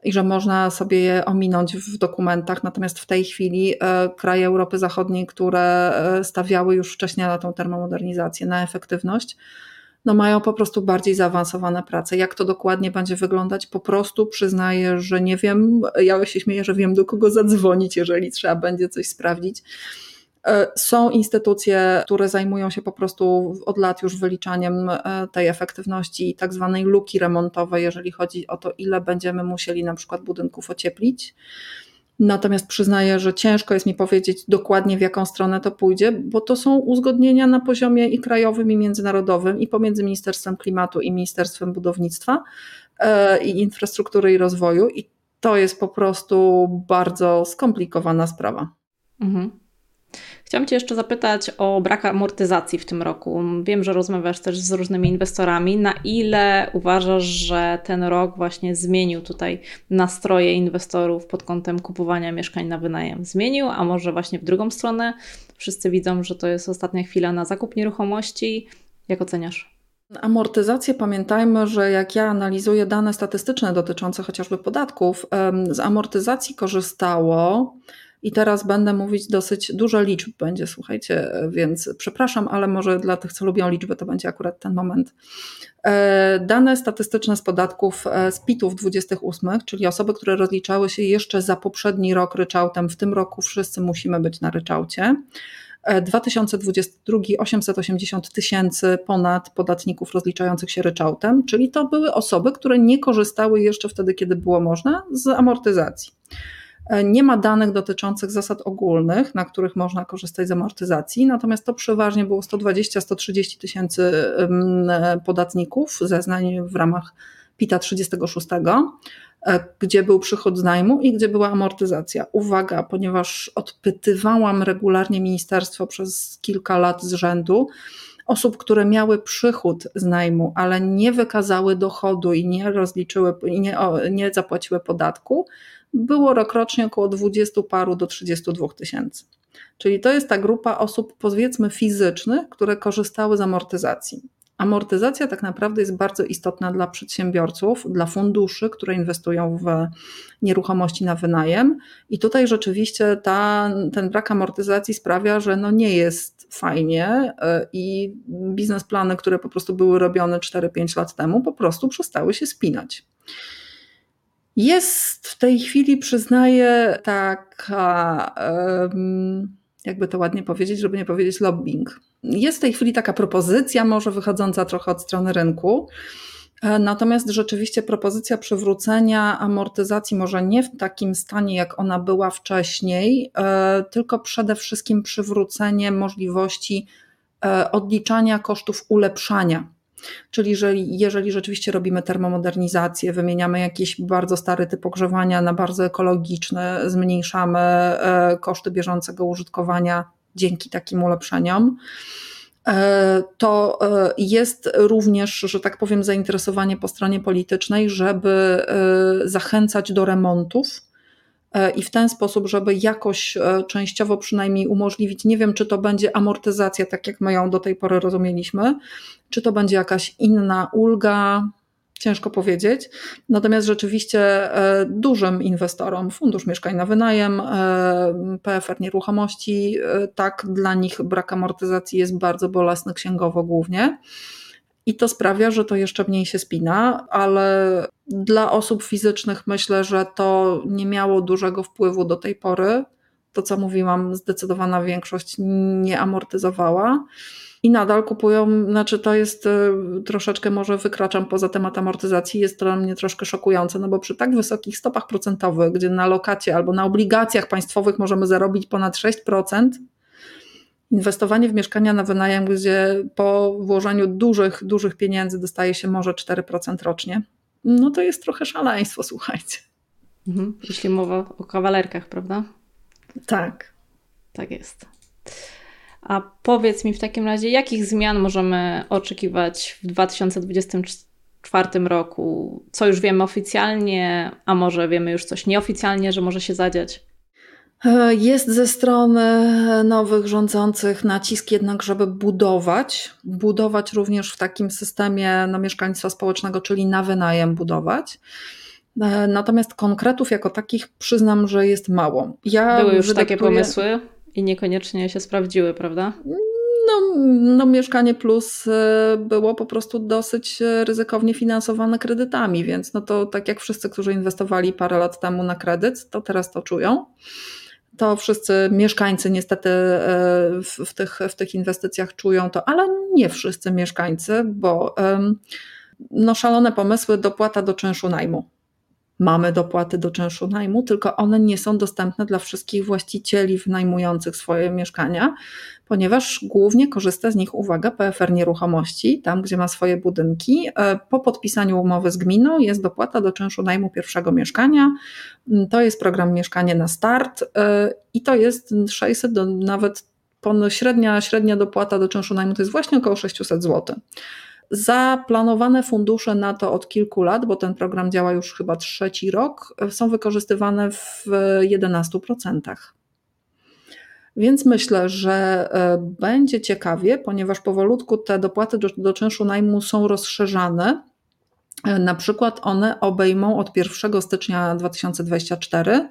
Speaker 1: i że można sobie je ominąć w dokumentach. Natomiast w tej chwili e, kraje Europy Zachodniej, które e, stawiały już wcześniej na tą termomodernizację, na efektywność, no mają po prostu bardziej zaawansowane prace. Jak to dokładnie będzie wyglądać? Po prostu przyznaję, że nie wiem. Ja się śmieję, że wiem do kogo zadzwonić, jeżeli trzeba będzie coś sprawdzić. E, są instytucje, które zajmują się po prostu od lat już wyliczaniem e, tej efektywności i tak zwanej luki remontowej, jeżeli chodzi o to, ile będziemy musieli na przykład budynków ocieplić. Natomiast przyznaję, że ciężko jest mi powiedzieć dokładnie, w jaką stronę to pójdzie, bo to są uzgodnienia na poziomie i krajowym, i międzynarodowym, i pomiędzy Ministerstwem Klimatu i Ministerstwem Budownictwa e, i Infrastruktury i Rozwoju. I to jest po prostu bardzo skomplikowana sprawa. Mhm.
Speaker 2: Chciałam Cię jeszcze zapytać o brak amortyzacji w tym roku. Wiem, że rozmawiasz też z różnymi inwestorami. Na ile uważasz, że ten rok właśnie zmienił tutaj nastroje inwestorów pod kątem kupowania mieszkań na wynajem? Zmienił, a może właśnie w drugą stronę? Wszyscy widzą, że to jest ostatnia chwila na zakup nieruchomości. Jak oceniasz?
Speaker 1: Amortyzację pamiętajmy, że jak ja analizuję dane statystyczne dotyczące chociażby podatków, z amortyzacji korzystało i teraz będę mówić dosyć dużo liczb będzie, słuchajcie, więc przepraszam, ale może dla tych, co lubią liczby, to będzie akurat ten moment. E, dane statystyczne z podatków e, z PIT-ów 28, czyli osoby, które rozliczały się jeszcze za poprzedni rok ryczałtem, w tym roku wszyscy musimy być na ryczałcie. 2022 880 tysięcy ponad podatników rozliczających się ryczałtem, czyli to były osoby, które nie korzystały jeszcze wtedy, kiedy było można, z amortyzacji. Nie ma danych dotyczących zasad ogólnych, na których można korzystać z amortyzacji, natomiast to przeważnie było 120-130 tysięcy podatników zeznań w ramach PITA 36, e, gdzie był przychód z najmu i gdzie była amortyzacja. Uwaga, ponieważ odpytywałam regularnie ministerstwo przez kilka lat z rzędu, osób, które miały przychód z najmu, ale nie wykazały dochodu i nie rozliczyły, i nie, nie zapłaciły podatku, było rokrocznie około 20 paru do 32 tysięcy. Czyli to jest ta grupa osób, powiedzmy, fizycznych, które korzystały z amortyzacji. Amortyzacja tak naprawdę jest bardzo istotna dla przedsiębiorców, dla funduszy, które inwestują w nieruchomości na wynajem. I tutaj rzeczywiście ta, ten brak amortyzacji sprawia, że no nie jest fajnie e, i biznesplany, które po prostu były robione 4-5 lat temu, po prostu przestały się spinać. Jest w tej chwili, przyznaję, taka, jakby to ładnie powiedzieć, żeby nie powiedzieć lobbying. Jest w tej chwili taka propozycja, może wychodząca trochę od strony rynku. E, natomiast rzeczywiście propozycja przywrócenia amortyzacji, może nie w takim stanie, jak ona była wcześniej, e, tylko przede wszystkim przywrócenie możliwości e, odliczania kosztów ulepszania Czyli jeżeli, jeżeli rzeczywiście robimy termomodernizację, wymieniamy jakiś bardzo stary typ ogrzewania na bardzo ekologiczny, zmniejszamy e, koszty bieżącego użytkowania dzięki takim ulepszeniom, e, to e, jest również, że tak powiem, zainteresowanie po stronie politycznej, żeby zachęcać do remontów i w ten sposób, żeby jakoś częściowo przynajmniej umożliwić, nie wiem, czy to będzie amortyzacja, tak jak my ją do tej pory rozumieliśmy, czy to będzie jakaś inna ulga, ciężko powiedzieć. Natomiast rzeczywiście e, dużym inwestorom, Fundusz Mieszkań na Wynajem, e, PFR Nieruchomości, e, tak dla nich brak amortyzacji jest bardzo bolesny księgowo głównie. I to sprawia, że to jeszcze mniej się spina, ale dla osób fizycznych myślę, że to nie miało dużego wpływu do tej pory. To, co mówiłam, zdecydowana większość nie amortyzowała i nadal kupują, znaczy to jest y, troszeczkę, może wykraczam poza temat amortyzacji, jest to dla mnie troszkę szokujące, no bo przy tak wysokich stopach procentowych, gdzie na lokacie albo na obligacjach państwowych możemy zarobić ponad 6%, inwestowanie w mieszkania na wynajem, gdzie po włożeniu dużych, dużych pieniędzy dostaje się może 4% rocznie, no to jest trochę szaleństwo, słuchajcie.
Speaker 2: Mhm. Jeśli mowa o kawalerkach, prawda?
Speaker 1: Tak.
Speaker 2: Tak jest. A powiedz mi w takim razie, jakich zmian możemy oczekiwać w 2024 roku? Co już wiemy oficjalnie, a może wiemy już coś nieoficjalnie, że może się zadziać?
Speaker 1: E, jest ze strony nowych rządzących nacisk jednak, żeby budować, budować również w takim systemie no, mieszkaństwa społecznego, czyli na wynajem budować. E, natomiast konkretów jako takich przyznam, że jest mało.
Speaker 2: Ja Były już takie pomysły? I niekoniecznie się sprawdziły, prawda?
Speaker 1: No, no, Mieszkanie Plus e, było po prostu dosyć e, ryzykownie finansowane kredytami, więc no to tak jak wszyscy, którzy inwestowali parę lat temu na kredyt, to teraz to czują. To wszyscy mieszkańcy niestety e, w, w tych, w tych inwestycjach czują to, ale nie wszyscy mieszkańcy, bo no, szalone pomysły dopłata do czynszu najmu mamy dopłaty do czynszu najmu, tylko one nie są dostępne dla wszystkich właścicieli wynajmujących swoje mieszkania, ponieważ głównie korzysta z nich, uwaga, PFR Nieruchomości, tam gdzie ma swoje budynki. E, po podpisaniu umowy z gminą jest dopłata do czynszu najmu pierwszego mieszkania. Mm, to jest program Mieszkanie na Start e, i to jest 600 do nawet średnia, średnia dopłata do czynszu najmu to jest właśnie około 600 zł. Zaplanowane fundusze na to od kilku lat, bo ten program działa już chyba trzeci rok, są wykorzystywane w 11%. Więc myślę, że e, będzie ciekawie, ponieważ powolutku te dopłaty do, do czynszu najmu są rozszerzane. E, na przykład one obejmą od 1 stycznia 2024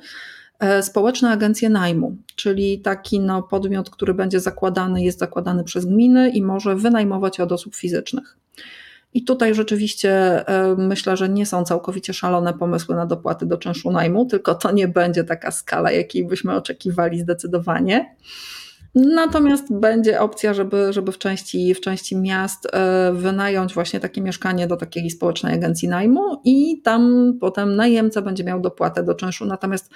Speaker 1: E, społeczne agencje najmu, czyli taki no, podmiot, który będzie zakładany, jest zakładany przez gminy i może wynajmować od osób fizycznych. I tutaj rzeczywiście e, myślę, że nie są całkowicie szalone pomysły na dopłaty do czynszu najmu, tylko to nie będzie taka skala, jakiej byśmy oczekiwali zdecydowanie. Natomiast będzie opcja, żeby, żeby w, części, w części miast e, wynająć właśnie takie mieszkanie do takiej społecznej agencji najmu i tam potem najemca będzie miał dopłatę do czynszu. Natomiast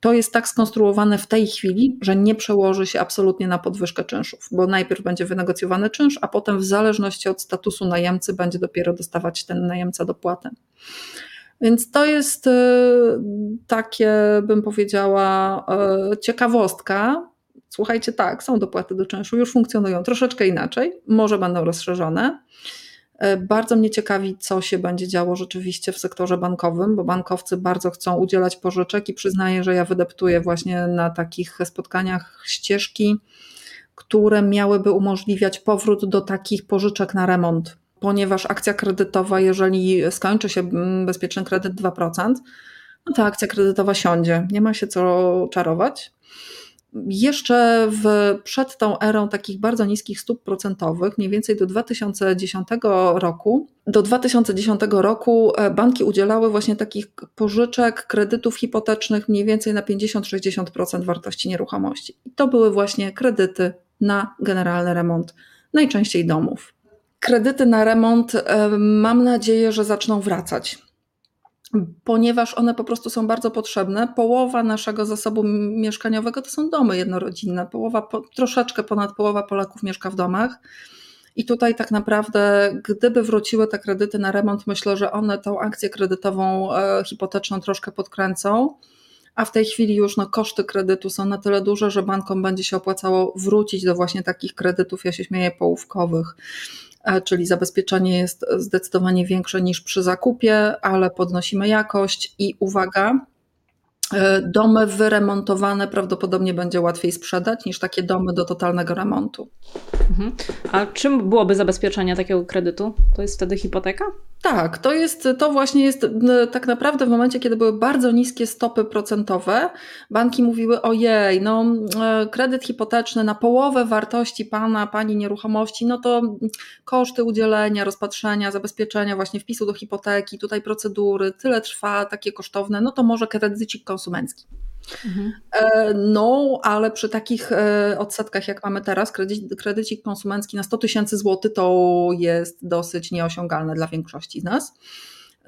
Speaker 1: to jest tak skonstruowane w tej chwili, że nie przełoży się absolutnie na podwyżkę czynszów, bo najpierw będzie wynegocjowany czynsz, a potem w zależności od statusu najemcy będzie dopiero dostawać ten najemca dopłatę. Więc to jest e, takie, bym powiedziała, e, ciekawostka, Słuchajcie, tak, są dopłaty do czynszu, już funkcjonują troszeczkę inaczej, może będą rozszerzone. E, bardzo mnie ciekawi, co się będzie działo rzeczywiście w sektorze bankowym, bo bankowcy bardzo chcą udzielać pożyczek i przyznaję, że ja wydeptuję właśnie na takich spotkaniach ścieżki, które miałyby umożliwiać powrót do takich pożyczek na remont, ponieważ akcja kredytowa, jeżeli skończy się bezpieczny kredyt 2%, no to akcja kredytowa siądzie. Nie ma się co czarować jeszcze w, przed tą erą takich bardzo niskich stóp procentowych, mniej więcej do 2010 roku, do 2010 roku e, banki udzielały właśnie takich pożyczek, kredytów hipotecznych mniej więcej na 50-60% wartości nieruchomości. I to były właśnie kredyty na generalny remont, najczęściej domów. Kredyty na remont e, mam nadzieję, że zaczną wracać ponieważ one po prostu są bardzo potrzebne. Połowa naszego zasobu mieszkaniowego to są domy jednorodzinne. Połowa, troszeczkę ponad połowa Polaków mieszka w domach. I tutaj tak naprawdę, gdyby wróciły te kredyty na remont, myślę, że one tą akcję kredytową e, hipoteczną troszkę podkręcą. A w tej chwili już no, koszty kredytu są na tyle duże, że bankom będzie się opłacało wrócić do właśnie takich kredytów, ja się śmieję, połówkowych czyli zabezpieczenie jest zdecydowanie większe niż przy zakupie, ale podnosimy jakość i uwaga, e, domy wyremontowane prawdopodobnie będzie łatwiej sprzedać niż takie domy do totalnego remontu.
Speaker 2: Mhm. A czym byłoby zabezpieczenie takiego kredytu? To jest wtedy hipoteka?
Speaker 1: Tak, to jest, to właśnie jest tak naprawdę w momencie, kiedy były bardzo niskie stopy procentowe, banki mówiły, ojej, no e, kredyt hipoteczny na połowę wartości pana, pani nieruchomości, no to koszty udzielenia, rozpatrzenia, zabezpieczenia, właśnie wpisu do hipoteki, tutaj procedury, tyle trwa, takie kosztowne, no to może kredycik konsumencki. Mhm. E, no, ale przy takich e, odsetkach, jak mamy teraz, kredyt, kredycik konsumencki na 100 tysięcy złotych to jest dosyć nieosiągalne dla większości z nas.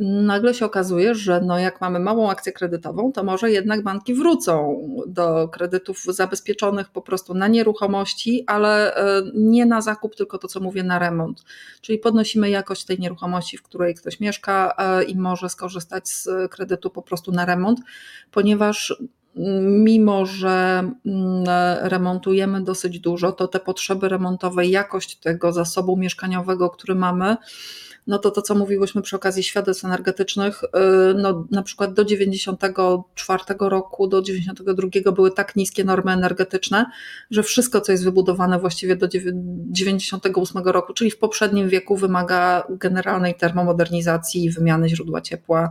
Speaker 1: Nagle się okazuje, że no jak mamy małą akcję kredytową, to może jednak banki wrócą do kredytów zabezpieczonych po prostu na nieruchomości, ale e, nie na zakup, tylko to, co mówię, na remont. Czyli podnosimy jakość tej nieruchomości, w której ktoś mieszka i może skorzystać z kredytu po prostu na remont, ponieważ mimo że mm, remontujemy dosyć dużo, to te potrzeby remontowe, jakość tego zasobu mieszkaniowego, który mamy, no to to, co mówiłyśmy przy okazji świadectw energetycznych, y, no na przykład do 94 roku, do 92 były tak niskie normy energetyczne, że wszystko, co jest wybudowane właściwie do 98 roku, czyli w poprzednim wieku, wymaga generalnej termomodernizacji i wymiany źródła ciepła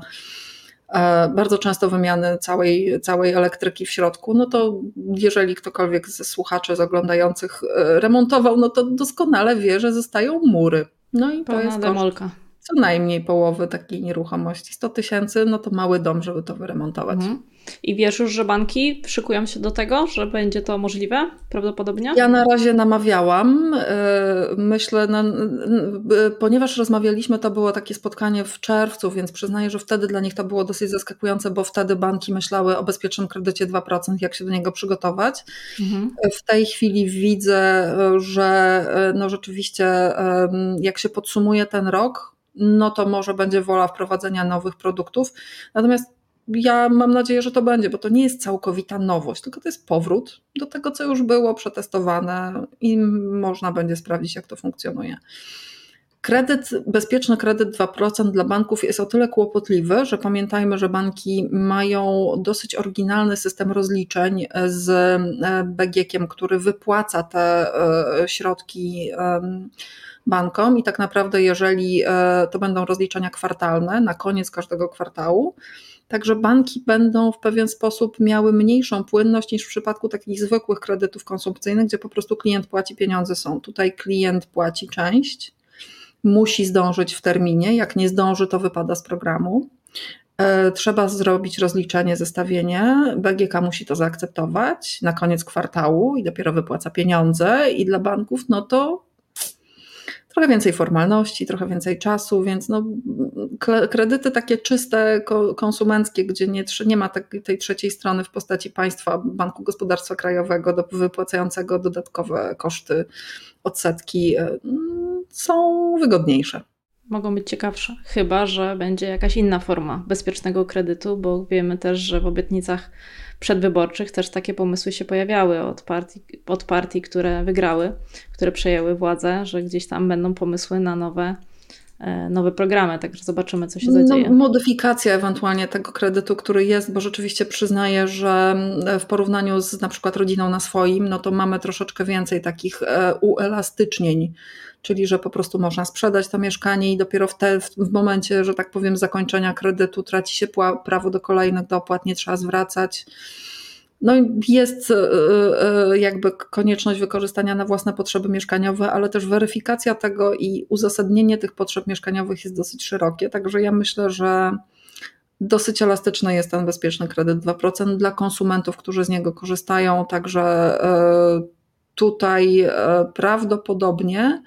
Speaker 1: bardzo często wymiany całej, całej elektryki w środku, no to jeżeli ktokolwiek ze słuchaczy, z oglądających e, remontował, no to doskonale wie, że zostają mury. No i
Speaker 2: Pełna
Speaker 1: to jest
Speaker 2: demolka.
Speaker 1: Co najmniej połowy takiej nieruchomości. 100 tysięcy, no to mały dom, żeby to wyremontować. Mhm.
Speaker 2: I wiesz już, że banki szykują się do tego, że będzie to możliwe prawdopodobnie?
Speaker 1: Ja na razie namawiałam. E, myślę, no, ponieważ rozmawialiśmy, to było takie spotkanie w czerwcu, więc przyznaję, że wtedy dla nich to było dosyć zaskakujące, bo wtedy banki myślały o bezpiecznym kredycie 2%, jak się do niego przygotować. Mhm. W tej chwili widzę, że no rzeczywiście, jak się podsumuje ten rok, no to może będzie wola wprowadzenia nowych produktów. Natomiast ja mam nadzieję, że to będzie, bo to nie jest całkowita nowość, tylko to jest powrót do tego, co już było przetestowane i można będzie sprawdzić, jak to funkcjonuje. Kredyt, bezpieczny kredyt 2% dla banków jest o tyle kłopotliwy, że pamiętajmy, że banki mają dosyć oryginalny system rozliczeń z e, BGK-iem, który wypłaca te e, środki bankom i tak naprawdę jeżeli e, to będą rozliczenia kwartalne na koniec każdego kwartału, Także banki będą w pewien sposób miały mniejszą płynność niż w przypadku takich zwykłych kredytów konsumpcyjnych, gdzie po prostu klient płaci pieniądze są. Tutaj klient płaci część, musi zdążyć w terminie, jak nie zdąży, to wypada z programu. E, trzeba zrobić rozliczenie, zestawienie. BGK musi to zaakceptować na koniec kwartału i dopiero wypłaca pieniądze. I dla banków, no to trochę więcej formalności, trochę więcej czasu, więc no, kredyty takie czyste, konsumenckie, gdzie nie, nie ma tej trzeciej strony w postaci państwa, Banku Gospodarstwa Krajowego wypłacającego dodatkowe koszty, odsetki, e, są wygodniejsze
Speaker 2: mogą być ciekawsze. Chyba, że będzie jakaś inna forma bezpiecznego kredytu, bo wiemy też, że w obietnicach przedwyborczych też takie pomysły się pojawiały od partii, od partii, które wygrały, które przejęły władzę, że gdzieś tam będą pomysły na nowe e, nowe programy, także zobaczymy, co się no, zadzieje.
Speaker 1: No, modyfikacja ewentualnie tego kredytu, który jest, bo rzeczywiście przyznaję, że w porównaniu z na przykład rodziną na swoim, no to mamy troszeczkę więcej takich e, uelastycznień czyli że po prostu można sprzedać to mieszkanie i dopiero w, te, w momencie, że tak powiem, zakończenia kredytu traci się prawo do kolejnych dopłat, nie trzeba zwracać. No jest e, e, jakby konieczność wykorzystania na własne potrzeby mieszkaniowe, ale też weryfikacja tego i uzasadnienie tych potrzeb mieszkaniowych jest dosyć szerokie, także ja myślę, że dosyć elastyczny jest ten bezpieczny kredyt. 2% dla konsumentów, którzy z niego korzystają, także e, tutaj prawdopodobnie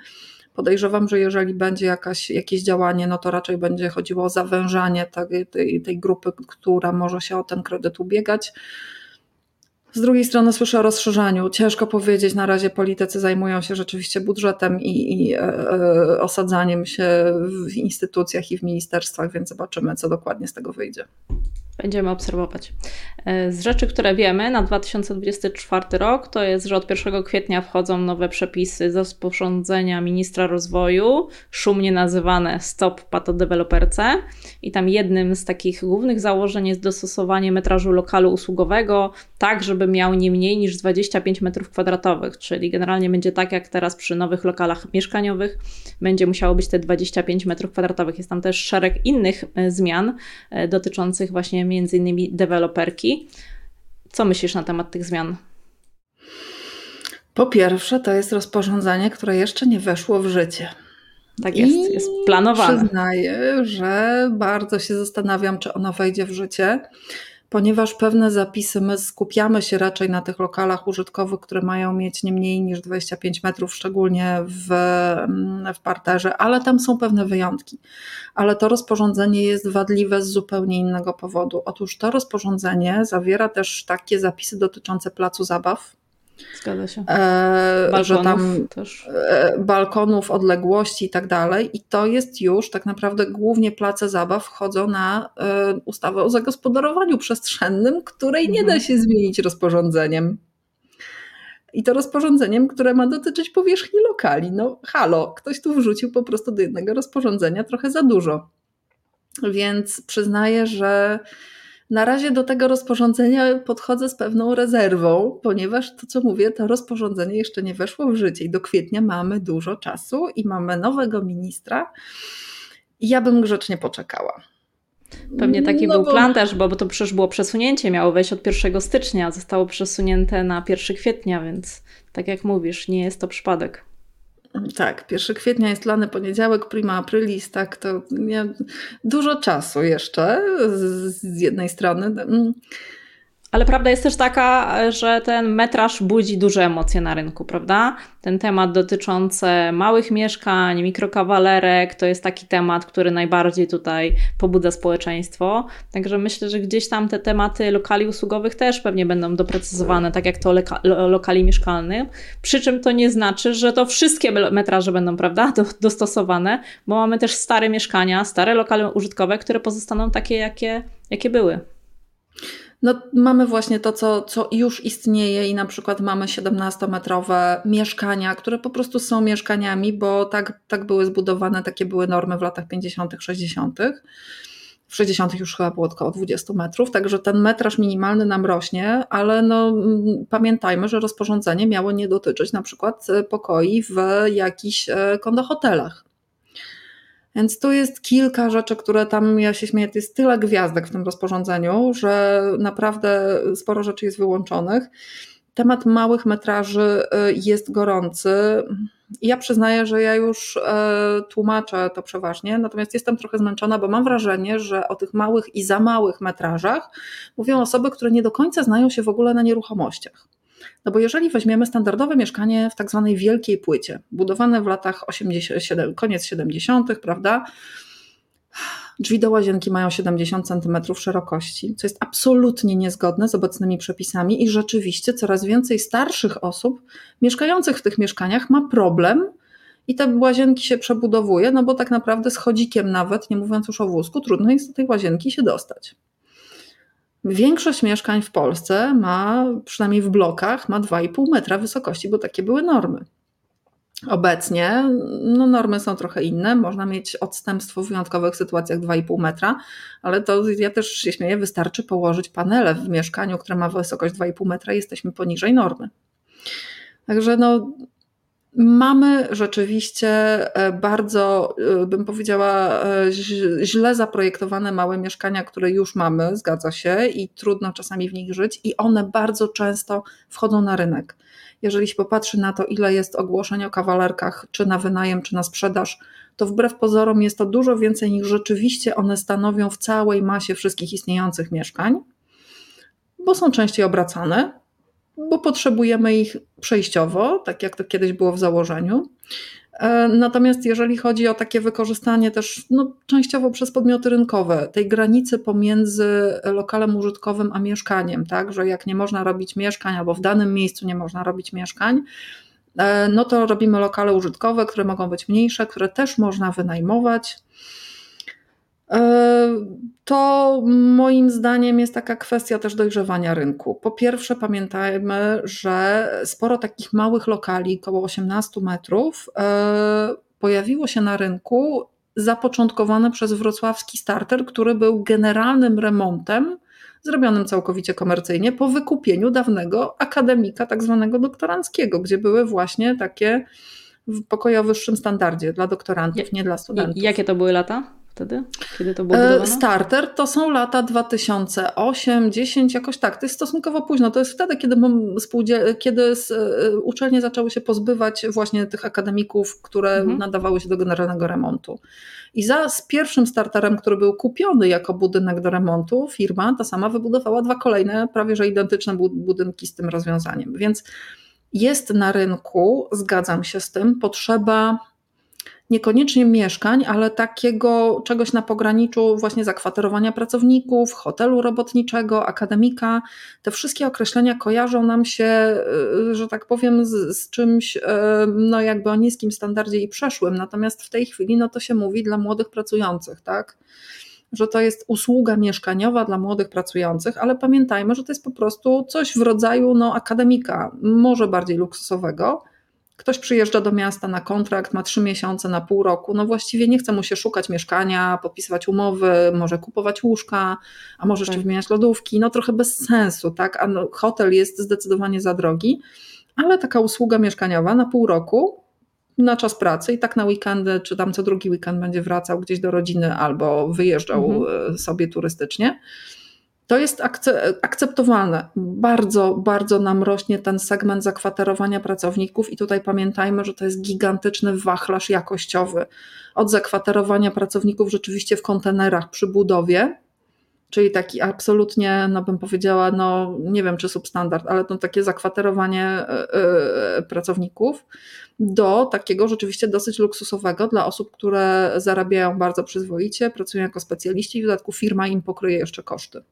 Speaker 1: Podejrzewam, że jeżeli będzie jakaś, jakieś działanie, no to raczej będzie chodziło o zawężanie tej, tej, tej grupy, która może się o ten kredyt ubiegać. Z drugiej strony słyszę o rozszerzaniu. Ciężko powiedzieć, na razie politycy zajmują się rzeczywiście budżetem i, i e, e, osadzaniem się w instytucjach i w ministerstwach, więc zobaczymy, co dokładnie z tego wyjdzie.
Speaker 2: Będziemy obserwować. E, z rzeczy, które wiemy na 2024 rok, to jest, że od 1 kwietnia wchodzą nowe przepisy z rozporządzenia ministra rozwoju, szumnie nazywane Stop Patodeweloperce. I tam jednym z takich głównych założeń jest dostosowanie metrażu lokalu usługowego, tak żeby miał nie mniej niż 25 m2, czyli generalnie będzie tak jak teraz przy nowych lokalach mieszkaniowych, będzie musiało być te 25 m2. Jest tam też szereg innych e, zmian e, dotyczących właśnie między innymi deweloperki. Co myślisz na temat tych zmian?
Speaker 1: Po pierwsze, to jest rozporządzenie, które jeszcze nie weszło w życie.
Speaker 2: Tak jest, I jest planowane.
Speaker 1: Przyznaję, że bardzo się zastanawiam, czy ono wejdzie w życie ponieważ pewne zapisy my skupiamy się raczej na tych lokalach użytkowych, które mają mieć nie mniej niż 25 metrów, szczególnie w, w parterze, ale tam są pewne wyjątki. Ale to rozporządzenie jest wadliwe z zupełnie innego powodu. Otóż to rozporządzenie zawiera też takie zapisy dotyczące placu zabaw,
Speaker 2: Zgadza się. E, balkonów że tam też.
Speaker 1: E, balkonów, odległości i tak dalej. I to jest już tak naprawdę głównie place zabaw wchodzą na e, ustawę o zagospodarowaniu przestrzennym, której nie da mhm. się zmienić rozporządzeniem. I to rozporządzeniem, które ma dotyczyć powierzchni lokali. No halo, ktoś tu wrzucił po prostu do jednego rozporządzenia trochę za dużo. Więc przyznaję, że na razie do tego rozporządzenia podchodzę z pewną rezerwą, ponieważ to, co mówię, to rozporządzenie jeszcze nie weszło w życie i do kwietnia mamy dużo czasu i mamy nowego ministra. I ja bym grzecznie poczekała.
Speaker 2: Pewnie taki no był bo... plan też, bo, bo to przecież było przesunięcie, miało wejść od 1 stycznia, zostało przesunięte na 1 kwietnia, więc tak jak mówisz, nie jest to przypadek.
Speaker 1: Tak, 1 kwietnia jest lany poniedziałek, prima aprilis, tak, to nie, dużo czasu jeszcze z, z jednej strony.
Speaker 2: Ale prawda jest też taka, że ten metraż budzi duże emocje na rynku, prawda? Ten temat dotyczący małych mieszkań, mikrokawalerek, to jest taki temat, który najbardziej tutaj pobudza społeczeństwo. Także myślę, że gdzieś tam te tematy lokali usługowych też pewnie będą doprecyzowane, tak jak to loka lokali mieszkalnych. Przy czym to nie znaczy, że to wszystkie metraże będą, prawda, dostosowane, bo mamy też stare mieszkania, stare lokale użytkowe, które pozostaną takie, jakie, jakie były.
Speaker 1: No, mamy właśnie to, co, co już istnieje i na przykład mamy 17-metrowe mieszkania, które po prostu są mieszkaniami, bo tak, tak były zbudowane, takie były normy w latach 50., 60. W 60. już chyba było około 20 metrów, także ten metraż minimalny nam rośnie, ale no, pamiętajmy, że rozporządzenie miało nie dotyczyć na przykład pokoi w jakichś e, kondohotelach. Więc tu jest kilka rzeczy, które tam, ja się śmieję, jest tyle gwiazdek w tym rozporządzeniu, że naprawdę sporo rzeczy jest wyłączonych. Temat małych metraży y, jest gorący. Ja przyznaję, że ja już y, tłumaczę to przeważnie, natomiast jestem trochę zmęczona, bo mam wrażenie, że o tych małych i za małych metrażach mówią osoby, które nie do końca znają się w ogóle na nieruchomościach. No bo jeżeli weźmiemy standardowe mieszkanie w tak zwanej wielkiej płycie, budowane w latach 80, koniec 70., prawda? Drzwi do łazienki mają 70 cm szerokości, co jest absolutnie niezgodne z obecnymi przepisami i rzeczywiście coraz więcej starszych osób mieszkających w tych mieszkaniach ma problem i te łazienki się przebudowuje, no bo tak naprawdę z chodzikiem nawet, nie mówiąc już o wózku, trudno jest do tej łazienki się dostać. Większość mieszkań w Polsce ma, przynajmniej w blokach, ma 2,5 metra wysokości, bo takie były normy. Obecnie no normy są trochę inne, można mieć odstępstwo w wyjątkowych sytuacjach 2,5 metra, ale to ja też się śmieję, wystarczy położyć panele w mieszkaniu, które ma wysokość 2,5 metra, jesteśmy poniżej normy. Także no, Mamy rzeczywiście e, bardzo, e, bym powiedziała, e, źle zaprojektowane małe mieszkania, które już mamy, zgadza się, i trudno czasami w nich żyć, i one bardzo często wchodzą na rynek. Jeżeli się popatrzy na to, ile jest ogłoszeń o kawalerkach, czy na wynajem, czy na sprzedaż, to wbrew pozorom jest to dużo więcej niż rzeczywiście one stanowią w całej masie wszystkich istniejących mieszkań, bo są częściej obracane, bo potrzebujemy ich przejściowo, tak jak to kiedyś było w założeniu. E, natomiast jeżeli chodzi o takie wykorzystanie też no, częściowo przez podmioty rynkowe, tej granicy pomiędzy lokalem użytkowym a mieszkaniem, tak, że jak nie można robić mieszkań albo w danym miejscu nie można robić mieszkań, e, no to robimy lokale użytkowe, które mogą być mniejsze, które też można wynajmować. To moim zdaniem jest taka kwestia też dojrzewania rynku. Po pierwsze, pamiętajmy, że sporo takich małych lokali, około 18 metrów, pojawiło się na rynku zapoczątkowane przez wrocławski starter, który był generalnym remontem zrobionym całkowicie komercyjnie po wykupieniu dawnego akademika tak zwanego doktoranckiego, gdzie były właśnie takie pokoje o wyższym standardzie dla doktorantów, nie dla studentów.
Speaker 2: I jakie to były lata? Wtedy? Kiedy to było
Speaker 1: e? Starter to są lata 2008, 10, jakoś tak. To jest stosunkowo późno. To jest wtedy, kiedy, kiedy e, uczelnie zaczęły się pozbywać właśnie tych akademików, które mhm. nadawały się do generalnego remontu. I za z pierwszym starterem, który był kupiony jako budynek do remontu, firma ta sama wybudowała dwa kolejne, prawie że identyczne budynki z tym rozwiązaniem. Więc jest na rynku, zgadzam się z tym, potrzeba niekoniecznie mieszkań, ale takiego czegoś na pograniczu właśnie zakwaterowania pracowników, hotelu robotniczego, akademika. Te wszystkie określenia kojarzą nam się, y, że tak powiem, z, z czymś y, no jakby o niskim standardzie i przeszłym. Natomiast w tej chwili no to się mówi dla młodych pracujących, tak? że to jest usługa mieszkaniowa dla młodych pracujących, ale pamiętajmy, że to jest po prostu coś w rodzaju no, akademika, może bardziej luksusowego, Ktoś przyjeżdża do miasta na kontrakt, ma trzy miesiące, na pół roku, no właściwie nie chce mu się szukać mieszkania, podpisywać umowy, może kupować łóżka, a może jeszcze tak. wymieniać lodówki, no trochę bez sensu, tak? A no, hotel jest zdecydowanie za drogi, ale taka usługa mieszkaniowa na pół roku na czas pracy i tak na weekendy, czy tam co drugi weekend będzie wracał gdzieś do rodziny albo wyjeżdżał mhm. sobie turystycznie to jest akceptowalne. Bardzo, bardzo nam rośnie ten segment zakwaterowania pracowników, i tutaj pamiętajmy, że to jest gigantyczny wachlarz jakościowy. Od zakwaterowania pracowników rzeczywiście w kontenerach przy budowie, czyli taki absolutnie, no bym powiedziała, no nie wiem czy substandard, ale to takie zakwaterowanie yy, pracowników do takiego rzeczywiście dosyć luksusowego dla osób, które zarabiają bardzo przyzwoicie, pracują jako specjaliści i w dodatku firma im pokryje jeszcze koszty.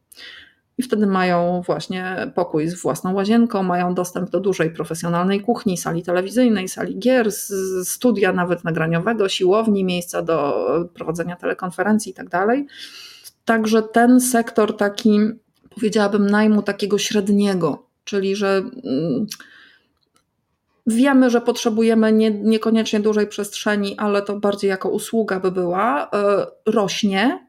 Speaker 1: I wtedy mają właśnie pokój z własną łazienką, mają dostęp do dużej profesjonalnej kuchni, sali telewizyjnej, sali gier, studia nawet nagraniowego, siłowni, miejsca do prowadzenia telekonferencji itd. Tak Także ten sektor taki, powiedziałabym, najmu takiego średniego, czyli że mm, wiemy, że potrzebujemy nie, niekoniecznie dużej przestrzeni, ale to bardziej jako usługa by była, e, rośnie.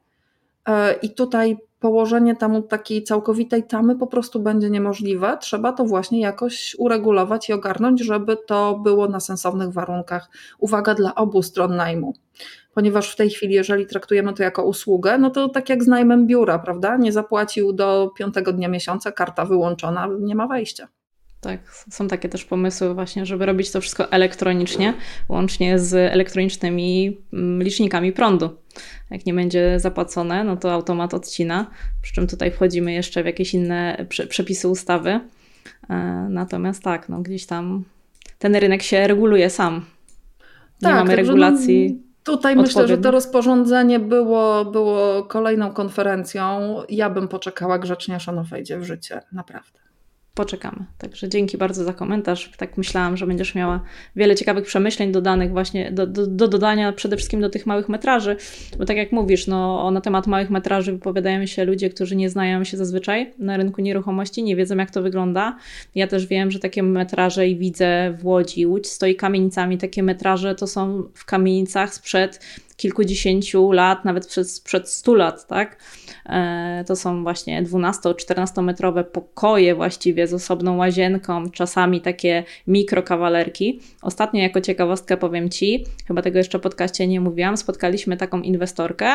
Speaker 1: E, I tutaj położenie tam takiej całkowitej tamy po prostu będzie niemożliwe. Trzeba to właśnie jakoś uregulować i ogarnąć, żeby to było na sensownych warunkach. Uwaga dla obu stron najmu ponieważ w tej chwili, jeżeli traktujemy to jako usługę, no to tak jak z najmem biura, prawda? Nie zapłacił do piątego dnia miesiąca, karta wyłączona, nie ma wejścia.
Speaker 2: Tak, są takie też pomysły właśnie, żeby robić to wszystko elektronicznie, łącznie z elektronicznymi mm, licznikami prądu. Jak nie będzie zapłacone, no to automat odcina, przy czym tutaj wchodzimy jeszcze w jakieś inne przepisy ustawy. E, natomiast tak, no gdzieś tam ten rynek się reguluje sam. Nie tak, mamy regulacji.
Speaker 1: Tutaj myślę, że to rozporządzenie było, było kolejną konferencją. Ja bym poczekała grzecznie, aż ono wejdzie w życie, naprawdę
Speaker 2: poczekamy. Także dzięki bardzo za komentarz. Tak myślałam, że będziesz miała wiele ciekawych przemyśleń dodanych właśnie do, do, do, dodania przede wszystkim do tych małych metraży, bo tak jak mówisz, no, na temat małych metraży wypowiadają się ludzie, którzy nie znają się zazwyczaj na rynku nieruchomości, nie wiedzą jak to wygląda. Ja też wiem, że takie metraże i widzę w Łodzi, Łódź stoi kamienicami, takie metraże to są w kamienicach sprzed kilkudziesięciu lat, nawet przed, przed 100 lat, tak? E, to są właśnie 12-14 metrowe pokoje właściwie z osobną łazienką, czasami takie mikrokawalerki. Ostatnio jako ciekawostkę powiem Ci, chyba tego jeszcze podcaście nie mówiłam, spotkaliśmy taką inwestorkę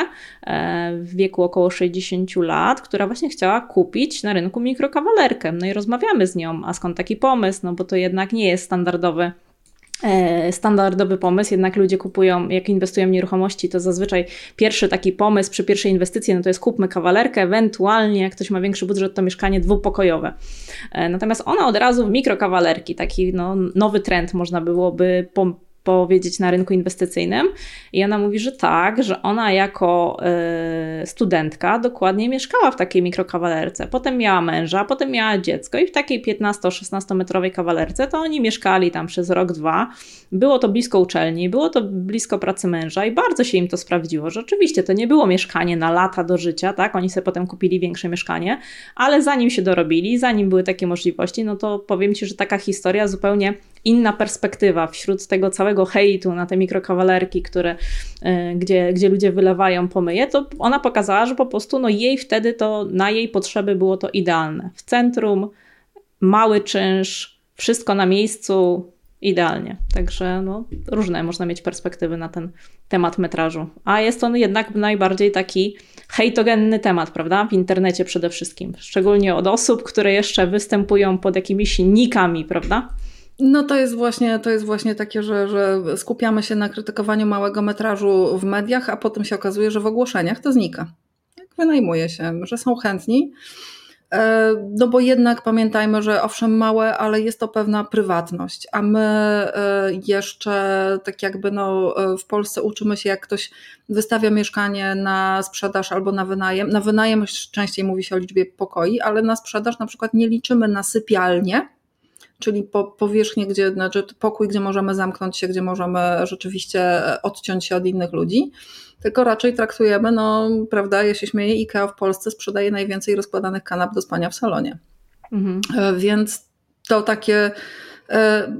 Speaker 2: e, w wieku około 60 lat, która właśnie chciała kupić na rynku mikrokawalerkę. No i rozmawiamy z nią, a skąd taki pomysł, no bo to jednak nie jest standardowy standardowy pomysł, jednak ludzie kupują, jak inwestują w nieruchomości, to zazwyczaj pierwszy taki pomysł przy pierwszej inwestycji, no to jest kupmy kawalerkę, ewentualnie jak ktoś ma większy budżet, to mieszkanie dwupokojowe. E, natomiast ona od razu w mikrokawalerki, taki no, nowy trend można byłoby powiedzieć na rynku inwestycyjnym. I ona mówi, że tak, że ona jako y, studentka dokładnie mieszkała w takiej mikrokawalerce. Potem miała męża, potem miała dziecko i w takiej 15-16 metrowej kawalerce to oni mieszkali tam przez rok, dwa. Było to blisko uczelni, było to blisko pracy męża i bardzo się im to sprawdziło. Że oczywiście to nie było mieszkanie na lata do życia, tak? Oni sobie potem kupili większe mieszkanie, ale zanim się dorobili, zanim były takie możliwości, no to powiem Ci, że taka historia zupełnie inna perspektywa wśród tego całego hejtu na te mikrokawalerki, które, e, gdzie, gdzie ludzie wylewają pomyje, to ona pokazała, że po prostu no jej wtedy to na jej potrzeby było to idealne. W centrum, mały czynsz, wszystko na miejscu, idealnie. Także no, różne można mieć perspektywy na ten temat metrażu. A jest on jednak najbardziej taki hejtogenny temat, prawda? W internecie przede wszystkim. Szczególnie od osób, które jeszcze występują pod jakimiś nikami, prawda?
Speaker 1: No to jest właśnie, to jest właśnie takie, że, że skupiamy się na krytykowaniu małego metrażu w mediach, a potem się okazuje, że w ogłoszeniach to znika. Tak wynajmuje się, że są chętni. E, no bo jednak pamiętajmy, że owszem małe, ale jest to pewna prywatność, a my e, jeszcze tak jakby no, e, w Polsce uczymy się, jak ktoś wystawia mieszkanie na sprzedaż albo na wynajem. Na wynajem częściej mówi się o liczbie pokoi, ale na sprzedaż na przykład nie liczymy na sypialnię, czyli po, powierzchnię, gdzie, znaczy pokój, gdzie możemy zamknąć się, gdzie możemy rzeczywiście odciąć się od innych ludzi, tylko raczej traktujemy, no prawda, ja się śmieję, IKEA w Polsce sprzedaje najwięcej rozkładanych kanap do spania w salonie. Mhm. E, więc to takie... E,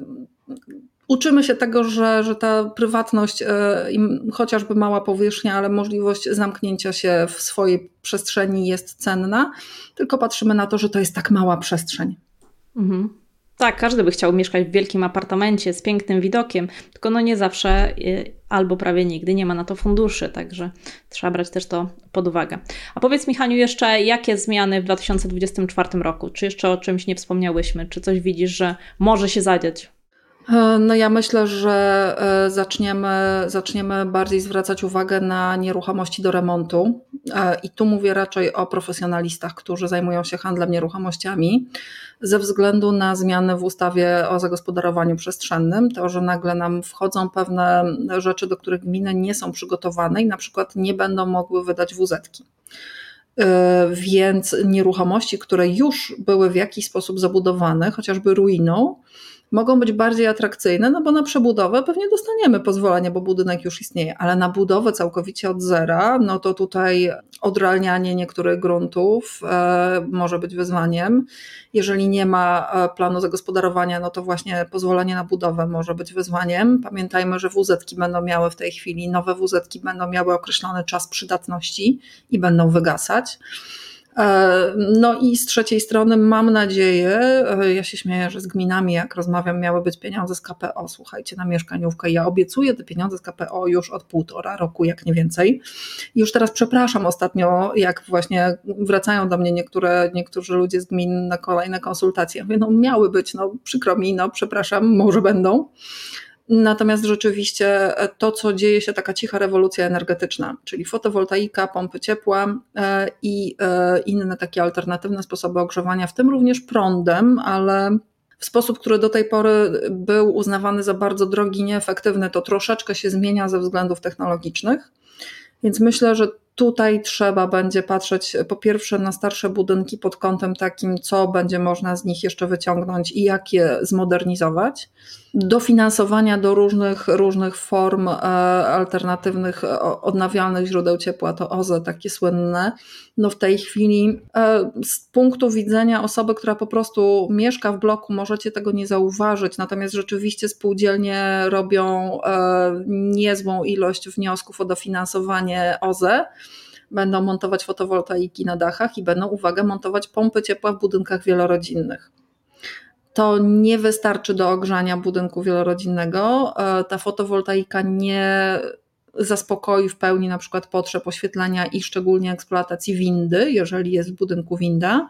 Speaker 1: uczymy się tego, że, że ta prywatność, e, chociażby mała powierzchnia, ale możliwość zamknięcia się w swojej przestrzeni jest cenna, tylko patrzymy na to, że to jest tak mała przestrzeń. Mhm.
Speaker 2: Tak, każdy by chciał mieszkać w wielkim apartamencie z pięknym widokiem, tylko no nie zawsze y, albo prawie nigdy nie ma na to funduszy, także trzeba brać też to pod uwagę. A powiedz Michaniu jeszcze, jakie zmiany w 2024 roku? Czy jeszcze o czymś nie wspomniałyśmy? Czy coś widzisz, że może się zadziać?
Speaker 1: E, no ja myślę, że e, zaczniemy, zaczniemy bardziej zwracać uwagę na nieruchomości do remontu. E, I tu mówię raczej o profesjonalistach, którzy zajmują się handlem nieruchomościami, ze względu na zmiany w ustawie o zagospodarowaniu przestrzennym. To, że nagle nam wchodzą pewne rzeczy, do których gminy nie są przygotowane i na przykład nie będą mogły wydać WZ-ki więc nieruchomości, które już były w jakiś sposób zabudowane, chociażby ruiną, mogą być bardziej atrakcyjne, no bo na przebudowę pewnie dostaniemy pozwolenie, bo budynek już istnieje, ale na budowę całkowicie od zera, no to tutaj odrealnianie niektórych gruntów e, może być wyzwaniem. Jeżeli nie ma e, planu zagospodarowania, no to właśnie pozwolenie na budowę może być wyzwaniem. Pamiętajmy, że wz będą miały w tej chwili, nowe wz będą miały określony czas przydatności i będą wygasać. E, no i z trzeciej strony mam nadzieję, e, ja się śmieję, że z gminami jak rozmawiam miały być pieniądze z KPO, słuchajcie, na mieszkaniówkę. Ja obiecuję te pieniądze z KPO już od półtora roku, jak nie więcej. Już teraz przepraszam ostatnio, jak właśnie wracają do mnie niektóre, niektórzy ludzie z gmin na kolejne konsultacje. Ja mówię, no miały być, no przykro mi, no przepraszam, może będą. Natomiast rzeczywiście e, to, co dzieje się, taka cicha rewolucja energetyczna, czyli fotowoltaika, pompy ciepła e, i e, inne takie alternatywne sposoby ogrzewania, w tym również prądem, ale w sposób, który do tej pory był uznawany za bardzo drogi, nieefektywny, to troszeczkę się zmienia ze względów technologicznych. Więc myślę, że tutaj trzeba będzie patrzeć po pierwsze na starsze budynki pod kątem takim, co będzie można z nich jeszcze wyciągnąć i jak je zmodernizować. Dofinansowania do różnych, różnych form e, alternatywnych, e, odnawialnych źródeł ciepła, to OZE takie słynne, no w tej chwili e, z punktu widzenia osoby, która po prostu mieszka w bloku, możecie tego nie zauważyć, natomiast rzeczywiście spółdzielnie robią niezłą ilość wniosków o dofinansowanie OZE, będą montować fotowoltaiki na dachach i będą, uwaga, montować pompy ciepła w budynkach wielorodzinnych to nie wystarczy do ogrzania budynku wielorodzinnego. E, ta fotowoltaika nie zaspokoi w pełni na przykład potrzeb oświetlenia i szczególnie eksploatacji windy, jeżeli jest w budynku winda,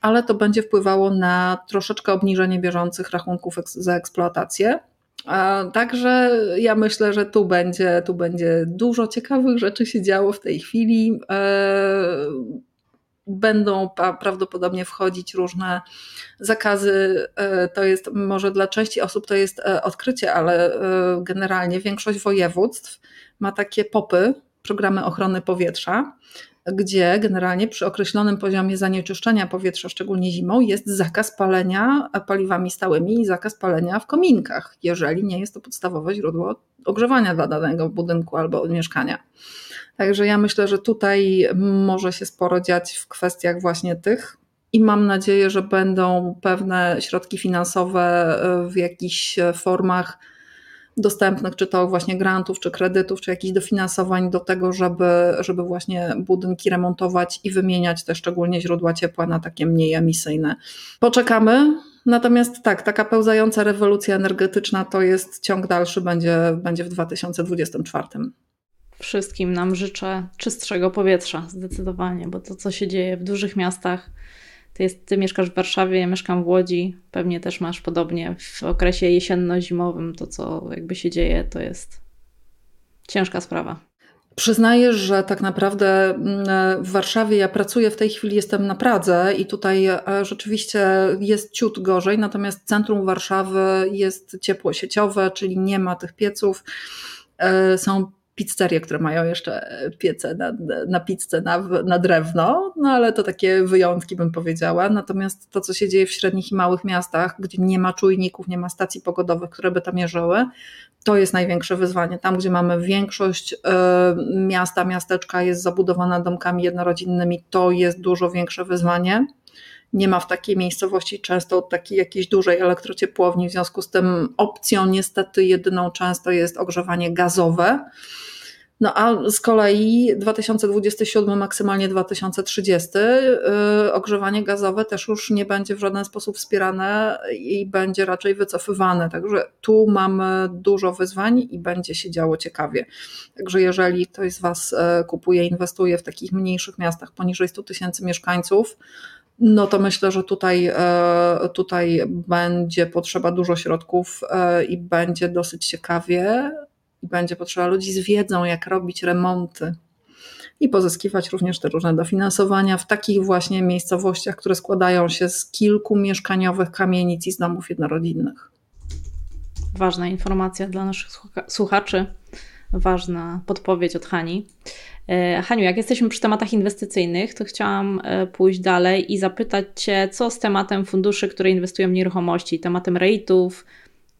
Speaker 1: ale to będzie wpływało na troszeczkę obniżenie bieżących rachunków za eksploatację. E, także ja myślę, że tu będzie, tu będzie dużo ciekawych rzeczy się działo w tej chwili. E, będą prawdopodobnie wchodzić różne zakazy. To jest może dla części osób to jest odkrycie, ale generalnie większość województw ma takie popy, programy ochrony powietrza, gdzie generalnie przy określonym poziomie zanieczyszczenia powietrza, szczególnie zimą, jest zakaz palenia paliwami stałymi i zakaz palenia w kominkach, jeżeli nie jest to podstawowe źródło ogrzewania dla danego budynku albo mieszkania. Także ja myślę, że tutaj może się sporo dziać w kwestiach właśnie tych. I mam nadzieję, że będą pewne środki finansowe w jakichś formach dostępnych, czy to właśnie grantów, czy kredytów, czy jakichś dofinansowań do tego, żeby, żeby właśnie budynki remontować i wymieniać te szczególnie źródła ciepła na takie mniej emisyjne. Poczekamy. Natomiast tak, taka pełzająca rewolucja energetyczna to jest ciąg dalszy, będzie, będzie w 2024.
Speaker 2: Wszystkim nam życzę czystszego powietrza, zdecydowanie, bo to, co się dzieje w dużych miastach, ty, jest, ty mieszkasz w Warszawie, ja mieszkam w Łodzi, pewnie też masz podobnie. W okresie jesienno-zimowym to, co jakby się dzieje, to jest ciężka sprawa.
Speaker 1: Przyznaję, że tak naprawdę mm, w Warszawie ja pracuję w tej chwili, jestem na Pradze i tutaj e, rzeczywiście jest ciut gorzej, natomiast centrum Warszawy jest ciepło sieciowe, czyli nie ma tych pieców. E, są pizzerie, które mają jeszcze piece na, na pizzę, na, na drewno, no ale to takie wyjątki bym powiedziała. Natomiast to, co się dzieje w średnich i małych miastach, gdzie nie ma czujników, nie ma stacji pogodowych, które by tam mierzyły, to jest największe wyzwanie. Tam, gdzie mamy większość y, miasta, miasteczka jest zabudowana domkami jednorodzinnymi, to jest dużo większe wyzwanie nie ma w takiej miejscowości często takiej jakiejś dużej elektrociepłowni, w związku z tym opcją niestety jedyną często jest ogrzewanie gazowe. No a z kolei 2027, maksymalnie 2030 yy, ogrzewanie gazowe też już nie będzie w żaden sposób wspierane i będzie raczej wycofywane. Także tu mamy dużo wyzwań i będzie się działo ciekawie. Także jeżeli ktoś z Was yy, kupuje, inwestuje w takich mniejszych miastach poniżej 100 tysięcy mieszkańców, no to myślę, że tutaj, yy, tutaj będzie potrzeba dużo środków i będzie dosyć ciekawie i będzie potrzeba ludzi z wiedzą, jak robić remonty i pozyskiwać również te różne dofinansowania w takich właśnie miejscowościach, które składają się z kilku mieszkaniowych kamienic i z domów jednorodzinnych.
Speaker 2: Ważna informacja dla naszych słuchaczy, ważna podpowiedź od Hani. E, Haniu, jak jesteśmy przy tematach inwestycyjnych, to chciałam e, pójść dalej i zapytać Cię, co z tematem funduszy, które inwestują w nieruchomości, tematem rejtów,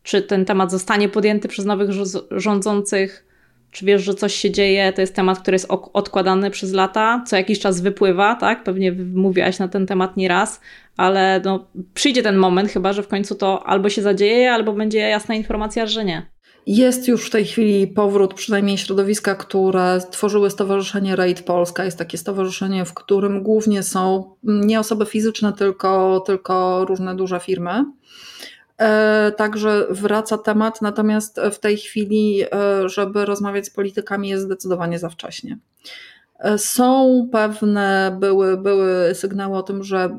Speaker 2: czy ten temat zostanie podjęty przez nowych rządzących? Czy wiesz, że coś się dzieje? To jest temat, który jest odkładany przez lata, co jakiś czas wypływa, tak? Pewnie mówiłaś na ten temat nieraz, ale no, przyjdzie ten moment, chyba że w końcu to albo się zadzieje, albo będzie jasna informacja, że nie.
Speaker 1: Jest już w tej chwili powrót, przynajmniej środowiska, które tworzyły Stowarzyszenie Raid Polska. Jest takie stowarzyszenie, w którym głównie są nie osoby fizyczne, tylko, tylko różne duże firmy. E, także wraca temat, natomiast w tej chwili, e, żeby rozmawiać z politykami, jest zdecydowanie za wcześnie. E, są pewne, były, były sygnały o tym, że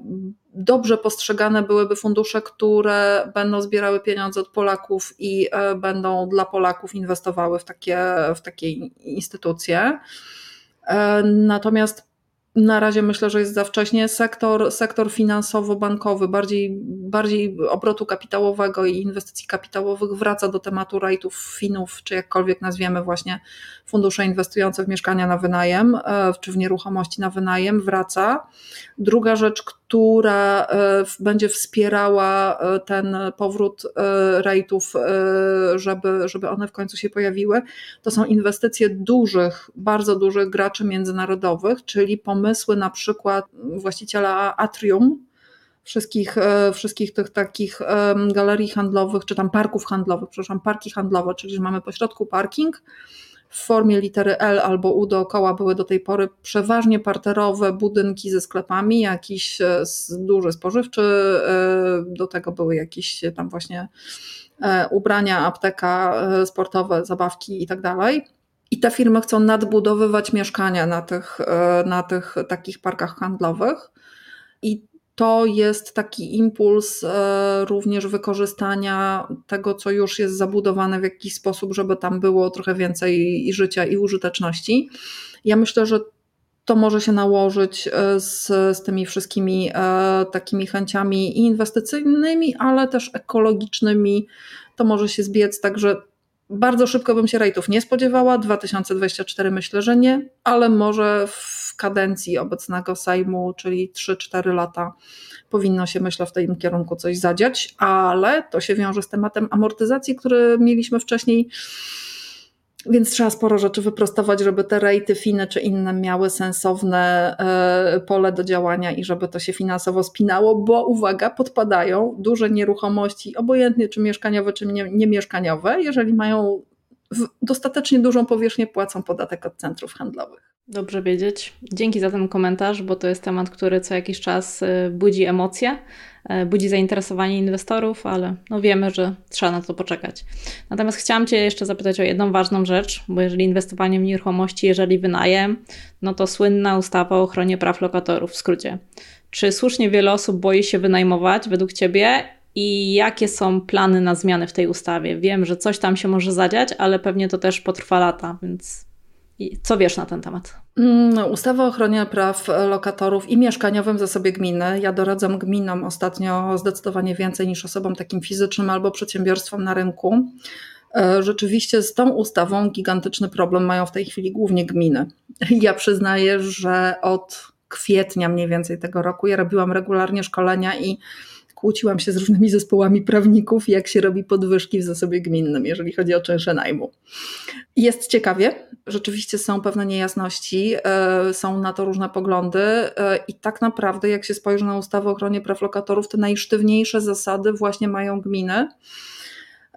Speaker 1: dobrze postrzegane byłyby fundusze, które będą zbierały pieniądze od Polaków i będą dla Polaków inwestowały w takie, w takie instytucje. Natomiast na razie myślę, że jest za wcześnie. Sektor, sektor finansowo-bankowy, bardziej, bardziej obrotu kapitałowego i inwestycji kapitałowych wraca do tematu rajtów, finów, czy jakkolwiek nazwiemy właśnie fundusze inwestujące w mieszkania na wynajem, e, czy w nieruchomości na wynajem, wraca. Druga rzecz, która e, będzie wspierała e, ten powrót rejtów, żeby, żeby one w końcu się pojawiły, to są inwestycje dużych, bardzo dużych graczy międzynarodowych, czyli pomysły na przykład właściciela Atrium, wszystkich, wszystkich tych takich galerii handlowych, czy tam parków handlowych, przepraszam, parki handlowe, czyli że mamy pośrodku parking, w formie litery L albo U dookoła były do tej pory przeważnie parterowe budynki ze sklepami, jakiś e, duży spożywczy, e, do tego były jakieś tam właśnie e, ubrania, apteka, sportowe, zabawki i tak dalej. I te firmy chcą nadbudowywać mieszkania na tych, na tych takich parkach handlowych. I to jest taki impuls e, również wykorzystania tego, co już jest zabudowane w jakiś sposób, żeby tam było trochę więcej i życia i użyteczności. Ja myślę, że to może się nałożyć e, z, z tymi wszystkimi e, takimi chęciami inwestycyjnymi, ale też ekologicznymi. To może się zbiec, także bardzo szybko bym się rejtów nie spodziewała. 2024 myślę, że nie, ale może w kadencji obecnego Sejmu, czyli 3-4 lata, powinno się, myślę, w tym kierunku coś zadziać, ale to się wiąże z tematem amortyzacji, który mieliśmy wcześniej. Więc trzeba sporo rzeczy wyprostować, żeby te rejty fine czy inne miały sensowne e, pole do działania i żeby to się finansowo spinało, bo uwaga, podpadają duże nieruchomości, obojętnie czy mieszkaniowe, czy niemieszkaniowe, jeżeli mają dostatecznie dużą powierzchnię, płacą podatek od centrów handlowych.
Speaker 2: Dobrze wiedzieć. Dzięki za ten komentarz, bo to jest temat, który co jakiś czas y, budzi emocje, y, budzi zainteresowanie inwestorów, ale no wiemy, że trzeba na to poczekać. Natomiast chciałam Cię jeszcze zapytać o jedną ważną rzecz, bo jeżeli inwestowanie w nieruchomości, jeżeli wynajem, no to słynna ustawa o ochronie praw lokatorów w skrócie. Czy słusznie wiele osób boi się wynajmować według Ciebie i jakie są plany na zmiany w tej ustawie? Wiem, że coś tam się może zadziać, ale pewnie to też potrwa lata, więc co wiesz na ten temat?
Speaker 1: Mm, ustawa o ochronie praw lokatorów i mieszkaniowym zasobie gminy. Ja doradzam gminom ostatnio zdecydowanie więcej niż osobom takim fizycznym albo przedsiębiorstwom na rynku. E, rzeczywiście z tą ustawą gigantyczny problem mają w tej chwili głównie gminy. Ja przyznaję, że od kwietnia mniej więcej tego roku ja robiłam regularnie szkolenia i kłóciłam się z różnymi zespołami prawników, jak się robi podwyżki w zasobie gminnym, jeżeli chodzi o czynsze najmu. Jest ciekawie, rzeczywiście są pewne niejasności, e, są na to różne poglądy e, i tak naprawdę jak się spojrzy na ustawę o ochronie praw lokatorów, te najsztywniejsze zasady właśnie mają gminy.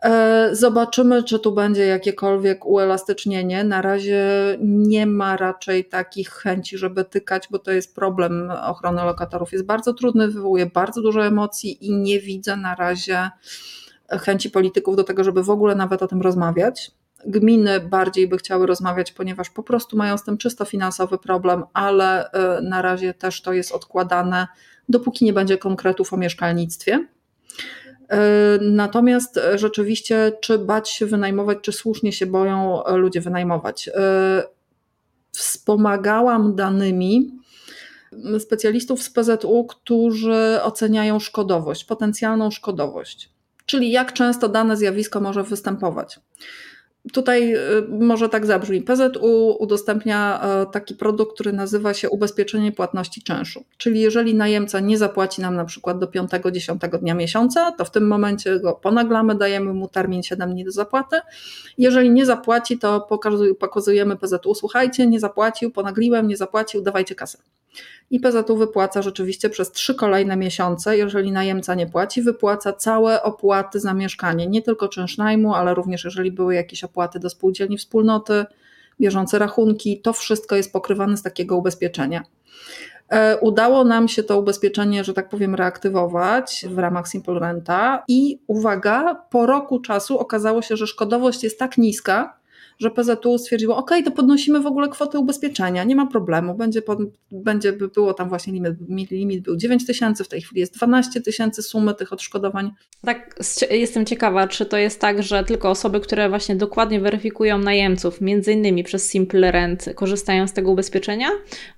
Speaker 1: E, zobaczymy, czy tu będzie jakiekolwiek uelastycznienie. Na razie nie ma raczej takich chęci, żeby tykać, bo to jest problem ochrony lokatorów. Jest bardzo trudny, wywołuje bardzo dużo emocji i nie widzę na razie chęci polityków do tego, żeby w ogóle nawet o tym rozmawiać. Gminy bardziej by chciały rozmawiać, ponieważ po prostu mają z tym czysto finansowy problem, ale e, na razie też to jest odkładane, dopóki nie będzie konkretów o mieszkalnictwie. E, natomiast rzeczywiście, czy bać się wynajmować, czy słusznie się boją ludzie wynajmować? E, wspomagałam danymi specjalistów z PZU, którzy oceniają szkodowość, potencjalną szkodowość, czyli jak często dane zjawisko może występować. Tutaj y, może tak zabrzmi. PZU udostępnia e, taki produkt, który nazywa się ubezpieczenie płatności czynszu. Czyli jeżeli najemca nie zapłaci nam na przykład do 5-10 dnia miesiąca, to w tym momencie go ponaglamy, dajemy mu termin 7 dni do zapłaty. Jeżeli nie zapłaci, to pokazujemy PZU, słuchajcie, nie zapłacił, ponagliłem, nie zapłacił, dawajcie kasę. I PZU wypłaca rzeczywiście przez trzy kolejne miesiące, jeżeli najemca nie płaci, wypłaca całe opłaty za mieszkanie, nie tylko czynsz najmu, ale również jeżeli były jakieś opłaty do spółdzielni wspólnoty, bieżące rachunki, to wszystko jest pokrywane z takiego ubezpieczenia. E, udało nam się to ubezpieczenie, że tak powiem, reaktywować w ramach Simple Renta i uwaga, po roku czasu okazało się, że szkodowość jest tak niska, że PZU stwierdziło, ok, to podnosimy w ogóle kwotę ubezpieczenia, nie ma problemu, będzie, pod, będzie było tam właśnie limit, limit był 9 tysięcy, w tej chwili jest 12 tysięcy sumy tych odszkodowań.
Speaker 2: Tak, jestem ciekawa, czy to jest tak, że tylko osoby, które właśnie dokładnie weryfikują najemców, między innymi przez Simple Rent, korzystają z tego ubezpieczenia?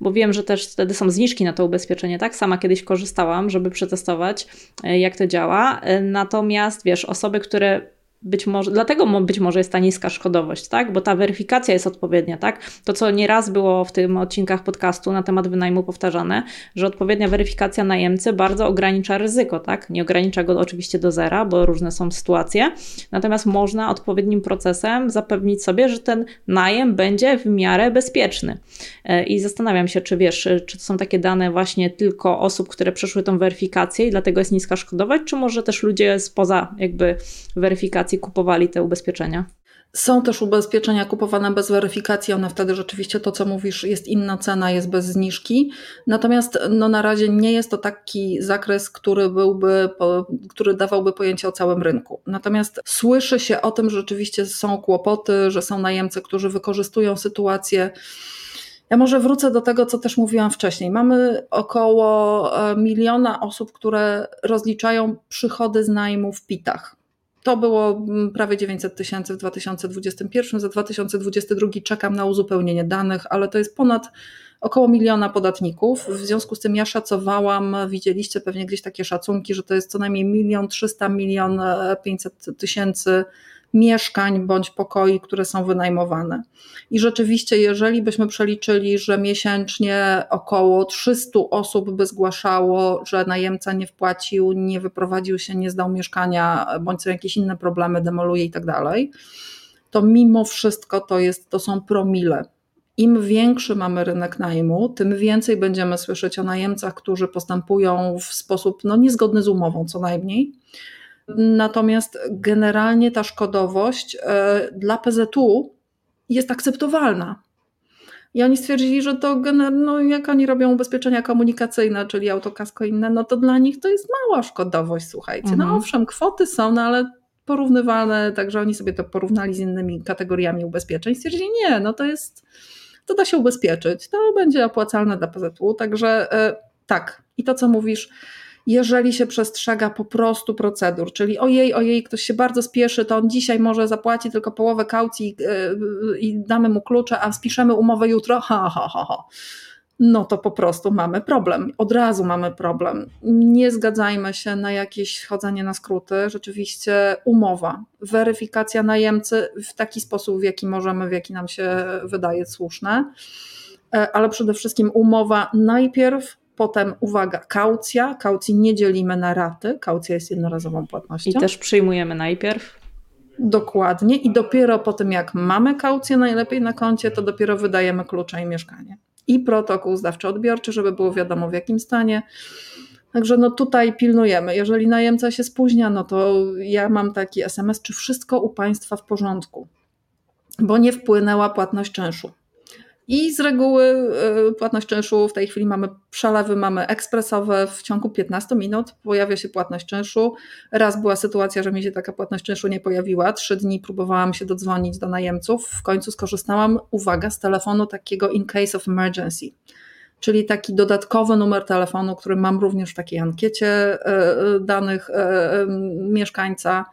Speaker 2: Bo wiem, że też wtedy są zniżki na to ubezpieczenie, tak? Sama kiedyś korzystałam, żeby przetestować, e, jak to działa. E, natomiast wiesz, osoby, które być może, dlatego być może jest ta niska szkodowość, tak? Bo ta weryfikacja jest odpowiednia, tak? To, co nieraz było w tym odcinkach podcastu na temat wynajmu powtarzane, że odpowiednia weryfikacja najemcy bardzo ogranicza ryzyko, tak? Nie ogranicza go oczywiście do zera, bo różne są sytuacje, natomiast można odpowiednim procesem zapewnić sobie, że ten najem będzie w miarę bezpieczny. E, I zastanawiam się, czy wiesz, czy to są takie dane właśnie tylko osób, które przeszły tą weryfikację i dlatego jest niska szkodowość, czy może też ludzie spoza jakby weryfikacji kupowali te ubezpieczenia?
Speaker 1: Są też ubezpieczenia kupowane bez weryfikacji, one wtedy rzeczywiście to, co mówisz, jest inna cena, jest bez zniżki. Natomiast no, na razie nie jest to taki zakres, który byłby, który dawałby pojęcie o całym rynku. Natomiast słyszy się o tym, że rzeczywiście są kłopoty, że są najemcy, którzy wykorzystują sytuację. Ja może wrócę do tego, co też mówiłam wcześniej. Mamy około e, miliona osób, które rozliczają przychody z najmu w pitach. To było mm, prawie 900 tysięcy w 2021. Za 2022 czekam na uzupełnienie danych, ale to jest ponad około miliona podatników. W związku z tym ja szacowałam, widzieliście pewnie gdzieś takie szacunki, że to jest co najmniej milion trzysta, milion pięćset tysięcy mieszkań bądź pokoi, które są wynajmowane. I rzeczywiście, jeżeli byśmy przeliczyli, że miesięcznie około 300 osób by zgłaszało, że najemca nie wpłacił, nie wyprowadził się, nie zdał mieszkania, bądź są jakieś inne problemy, demoluje i tak dalej, to mimo wszystko to, jest, to są promile. Im większy mamy rynek najmu, tym więcej będziemy słyszeć o najemcach, którzy postępują w sposób no, niezgodny z umową, co najmniej. Natomiast generalnie ta szkodowość e, dla PZU jest akceptowalna. I oni stwierdzili, że to no, jak oni robią ubezpieczenia komunikacyjne, czyli autokasko inne, no to dla nich to jest mała szkodowość, słuchajcie. No mhm. No owszem, kwoty są, no ale porównywalne, także oni sobie to porównali z innymi kategoriami ubezpieczeń. Stwierdzili, nie, no to jest, to da się ubezpieczyć, to będzie opłacalne dla PZU, także e, tak. I to, co mówisz, jeżeli się przestrzega po prostu procedur, czyli ojej, ojej, ktoś się bardzo spieszy, to on dzisiaj może zapłaci tylko połowę kaucji yy, i damy mu klucze, a spiszemy umowę jutro, ha, ha, ha, ha. No to po prostu mamy problem. Od razu mamy problem. Nie zgadzajmy się na jakieś chodzenie na skróty. Rzeczywiście umowa, weryfikacja najemcy w taki sposób, w jaki możemy, w jaki nam się wydaje słuszne e, ale przede wszystkim umowa najpierw Potem, uwaga, kaucja. Kaucji nie dzielimy na raty. Kaucja jest jednorazową płatnością.
Speaker 2: I też przyjmujemy najpierw.
Speaker 1: Dokładnie. I dopiero po tym, jak mamy kaucję najlepiej na koncie, to dopiero wydajemy klucze i mieszkanie. I protokół zdawczy-odbiorczy, żeby było wiadomo w jakim stanie. Także no tutaj pilnujemy. Jeżeli najemca się spóźnia, no to ja mam taki SMS, czy wszystko u Państwa w porządku, bo nie wpłynęła płatność czynszu. I z reguły y, płatność czynszu w tej chwili mamy przelewy, mamy ekspresowe w ciągu 15 minut pojawia się płatność czynszu. Raz była sytuacja, że mi się taka płatność czynszu nie pojawiła. Trzy dni próbowałam się dodzwonić do najemców. W końcu skorzystałam, uwaga, z telefonu takiego in case of emergency. Czyli taki dodatkowy numer telefonu, który mam również w takiej ankiecie y, y, danych mieszkańca.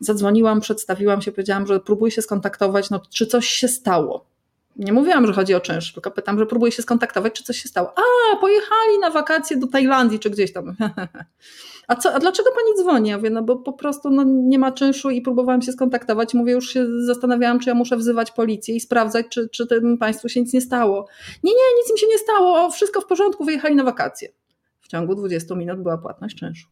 Speaker 1: Zadzwoniłam, przedstawiłam się, powiedziałam, że próbuję się skontaktować, no, czy coś się stało nie mówiłam, że chodzi o czynsz, tylko pytam, że próbuję się skontaktować, czy coś się stało. A, pojechali na wakacje do Tajlandii, czy gdzieś tam. A, co, a dlaczego pani dzwoni? Ja mówię, no bo po prostu no, nie ma czynszu i próbowałam się skontaktować. Mówię, już się zastanawiałam, czy ja muszę wzywać policję i sprawdzać, czy, czy tym państwu się nic nie stało. Nie, nie, nic im się nie stało, wszystko w porządku, wyjechali na wakacje. W ciągu 20 minut była płatność czynszu.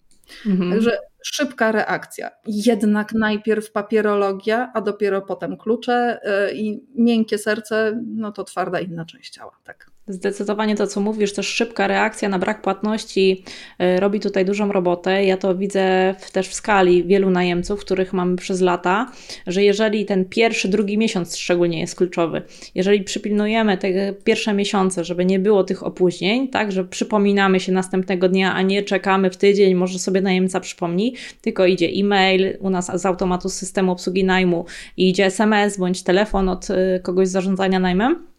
Speaker 1: Mhm. Także szybka reakcja. Jednak najpierw papierologia, a dopiero potem klucze y, i miękkie serce, no to twarda inna część ciała. Tak.
Speaker 2: Zdecydowanie to, co mówisz, też szybka reakcja na brak płatności e, robi tutaj dużą robotę. Ja to widzę w, też w skali wielu najemców, których mamy przez lata, że jeżeli ten pierwszy, drugi miesiąc szczególnie jest kluczowy, jeżeli przypilnujemy te pierwsze miesiące, żeby nie było tych opóźnień, tak, że przypominamy się następnego dnia, a nie czekamy w tydzień, może sobie najemca przypomni, tylko idzie e-mail u nas z automatu systemu obsługi najmu i idzie SMS bądź telefon od e, kogoś z zarządzania najmem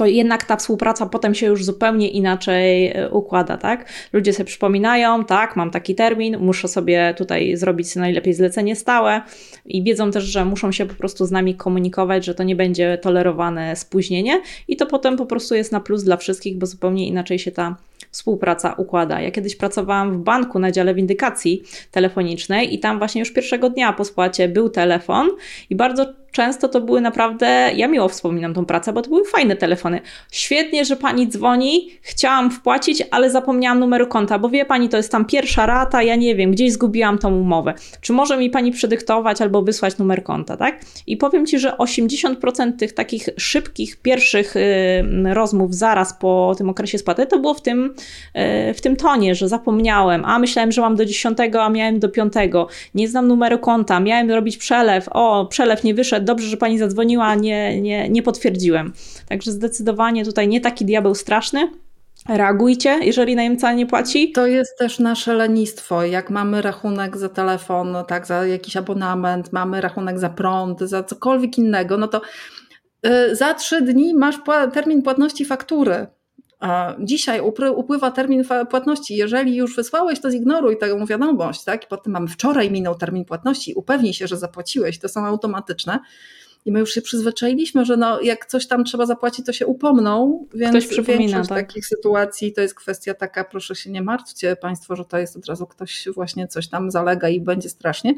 Speaker 2: to jednak ta współpraca potem się już zupełnie inaczej e, układa, tak? Ludzie sobie przypominają, tak, mam taki termin, muszę sobie tutaj zrobić najlepiej zlecenie stałe i wiedzą też, że muszą się po prostu z nami komunikować, że to nie będzie tolerowane spóźnienie i to potem po prostu jest na plus dla wszystkich, bo zupełnie inaczej się ta współpraca układa. Ja kiedyś pracowałam w banku na dziale windykacji telefonicznej i tam właśnie już pierwszego dnia po spłacie był telefon i bardzo często to były naprawdę, ja miło wspominam tą pracę, bo to były fajne telefony. Świetnie, że pani dzwoni, chciałam wpłacić, ale zapomniałam numeru konta, bo wie pani, to jest tam pierwsza rata, ja nie wiem, gdzieś zgubiłam tą umowę. Czy może mi pani przedyktować albo wysłać numer konta, tak? I powiem ci, że 80% tych takich szybkich, pierwszych yy, rozmów zaraz po tym okresie spłaty, to było w tym, yy, w tym tonie, że zapomniałem, a myślałem, że mam do 10, a miałem do 5, nie znam numeru konta, miałem robić przelew, o, przelew nie wyszedł, dobrze, że pani zadzwoniła, nie, nie, nie potwierdziłem. Także zdecydowanie tutaj nie taki diabeł straszny, Reagujcie, jeżeli najemca nie płaci.
Speaker 1: To jest też nasze lenistwo. Jak mamy rachunek za telefon, tak, za jakiś abonament, mamy rachunek za prąd, za cokolwiek innego, no to yy, za trzy dni masz termin płatności faktury. Dzisiaj upływa termin płatności. Jeżeli już wysłałeś, to zignoruj tę wiadomość, tak? I potem mamy wczoraj minął termin płatności, upewnij się, że zapłaciłeś, to są automatyczne. I my już się przyzwyczailiśmy, że no, jak coś tam trzeba zapłacić, to się upomną, więc
Speaker 2: ktoś przypomina, tak?
Speaker 1: takich sytuacji to jest kwestia taka, proszę się nie martwcie Państwo, że to jest od razu ktoś właśnie coś tam zalega i będzie strasznie,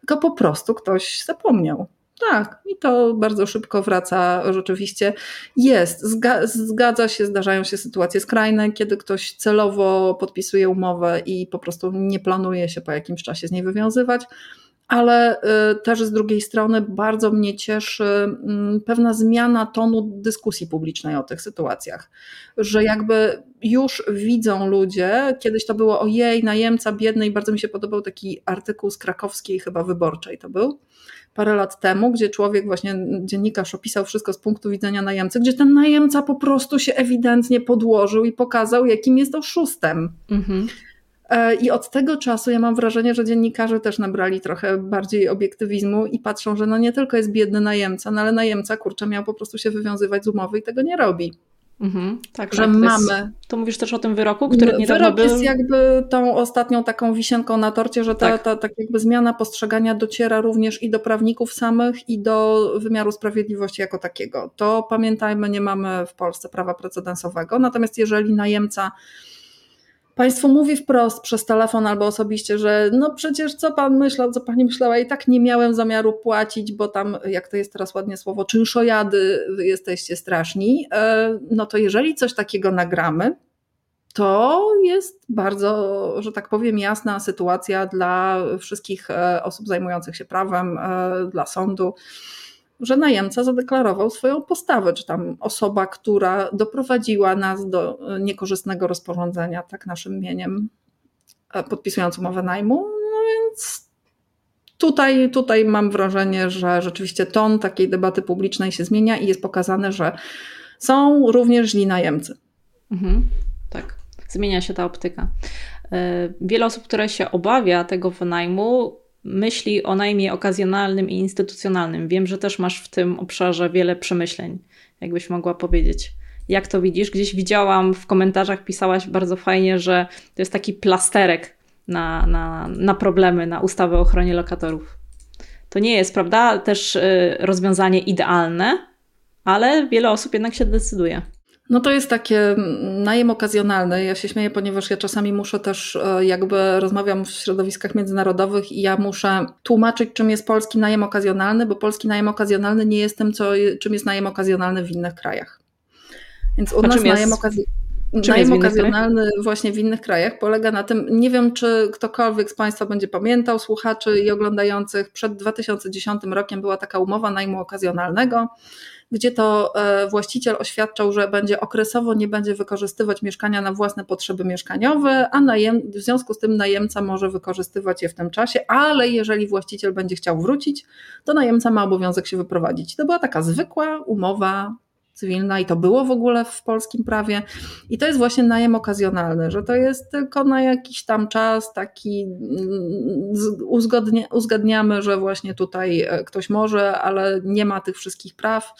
Speaker 1: tylko po prostu ktoś zapomniał. Tak, i to bardzo szybko wraca. Rzeczywiście jest, zgadza się, zdarzają się sytuacje skrajne, kiedy ktoś celowo podpisuje umowę i po prostu nie planuje się po jakimś czasie z niej wywiązywać. Ale y, też z drugiej strony bardzo mnie cieszy mm, pewna zmiana tonu dyskusji publicznej o tych sytuacjach, że jakby już widzą ludzie, kiedyś to było ojej, najemca biedny i bardzo mi się podobał taki artykuł z krakowskiej chyba wyborczej to był, parę lat temu, gdzie człowiek, właśnie dziennikarz opisał wszystko z punktu widzenia najemcy, gdzie ten najemca po prostu się ewidentnie podłożył i pokazał, jakim jest oszustem. Mhm. E, I od tego czasu ja mam wrażenie, że dziennikarze też nabrali trochę bardziej obiektywizmu i patrzą, że no nie tylko jest biedny najemca, no ale najemca kurczę miał po prostu się wywiązywać z umowy i tego nie robi.
Speaker 2: Mhm, tak,
Speaker 1: że tak, mamy. To,
Speaker 2: jest, to mówisz też o tym wyroku, który
Speaker 1: nie Wyrok był... jest jakby tą ostatnią taką wisienką na torcie, że ta, tak. ta tak jakby zmiana postrzegania dociera również i do prawników samych, i do wymiaru sprawiedliwości jako takiego. To pamiętajmy, nie mamy w Polsce prawa precedensowego, natomiast jeżeli najemca Państwu mówi wprost przez telefon albo osobiście, że no przecież co pan myślał, co pani myślała, i tak nie miałem zamiaru płacić, bo tam, jak to jest teraz ładnie słowo, czynszojady, wy jesteście straszni. E, no to jeżeli coś takiego nagramy, to jest bardzo, że tak powiem, jasna sytuacja dla wszystkich e, osób zajmujących się prawem, e, dla sądu że najemca zadeklarował swoją postawę, czy tam osoba, która doprowadziła nas do niekorzystnego rozporządzenia, tak naszym mieniem, e, podpisując umowę najmu. No więc tutaj, tutaj mam wrażenie, że rzeczywiście ton takiej debaty publicznej się zmienia i jest pokazane, że są również źli najemcy.
Speaker 2: Mhm, tak, zmienia się ta optyka. E, wiele osób, które się obawia tego wynajmu, myśli o najmie okazjonalnym i instytucjonalnym. Wiem, że też masz w tym obszarze wiele przemyśleń, jakbyś mogła powiedzieć. Jak to widzisz? Gdzieś widziałam w komentarzach, pisałaś bardzo fajnie, że to jest taki plasterek na, na, na problemy, na ustawę o ochronie lokatorów. To nie jest, prawda, też y, rozwiązanie idealne, ale wiele osób jednak się decyduje.
Speaker 1: No to jest takie mm, najem okazjonalny. Ja się śmieję, ponieważ ja czasami muszę też, e, jakby rozmawiam w środowiskach międzynarodowych i ja muszę tłumaczyć, czym jest polski najem okazjonalny, bo polski najem okazjonalny nie jest tym, co, czym jest najem okazjonalny w innych krajach. Więc u A nas najem, okazjonalny. Najem okazjonalny właśnie w innych krajach polega na tym, nie wiem czy ktokolwiek z Państwa będzie pamiętał, słuchaczy i oglądających, przed 2010 rokiem była taka umowa najmu okazjonalnego, gdzie to e, właściciel oświadczał, że będzie okresowo nie będzie wykorzystywać mieszkania na własne potrzeby mieszkaniowe, a najem, w związku z tym najemca może wykorzystywać je w tym czasie, ale jeżeli właściciel będzie chciał wrócić, to najemca ma obowiązek się wyprowadzić. To była taka zwykła umowa cywilna i to było w ogóle w polskim prawie. I to jest właśnie najem okazjonalny, że to jest tylko na jakiś tam czas taki mm, uzgodnia, uzgadniamy, że właśnie tutaj e, ktoś może, ale nie ma tych wszystkich praw.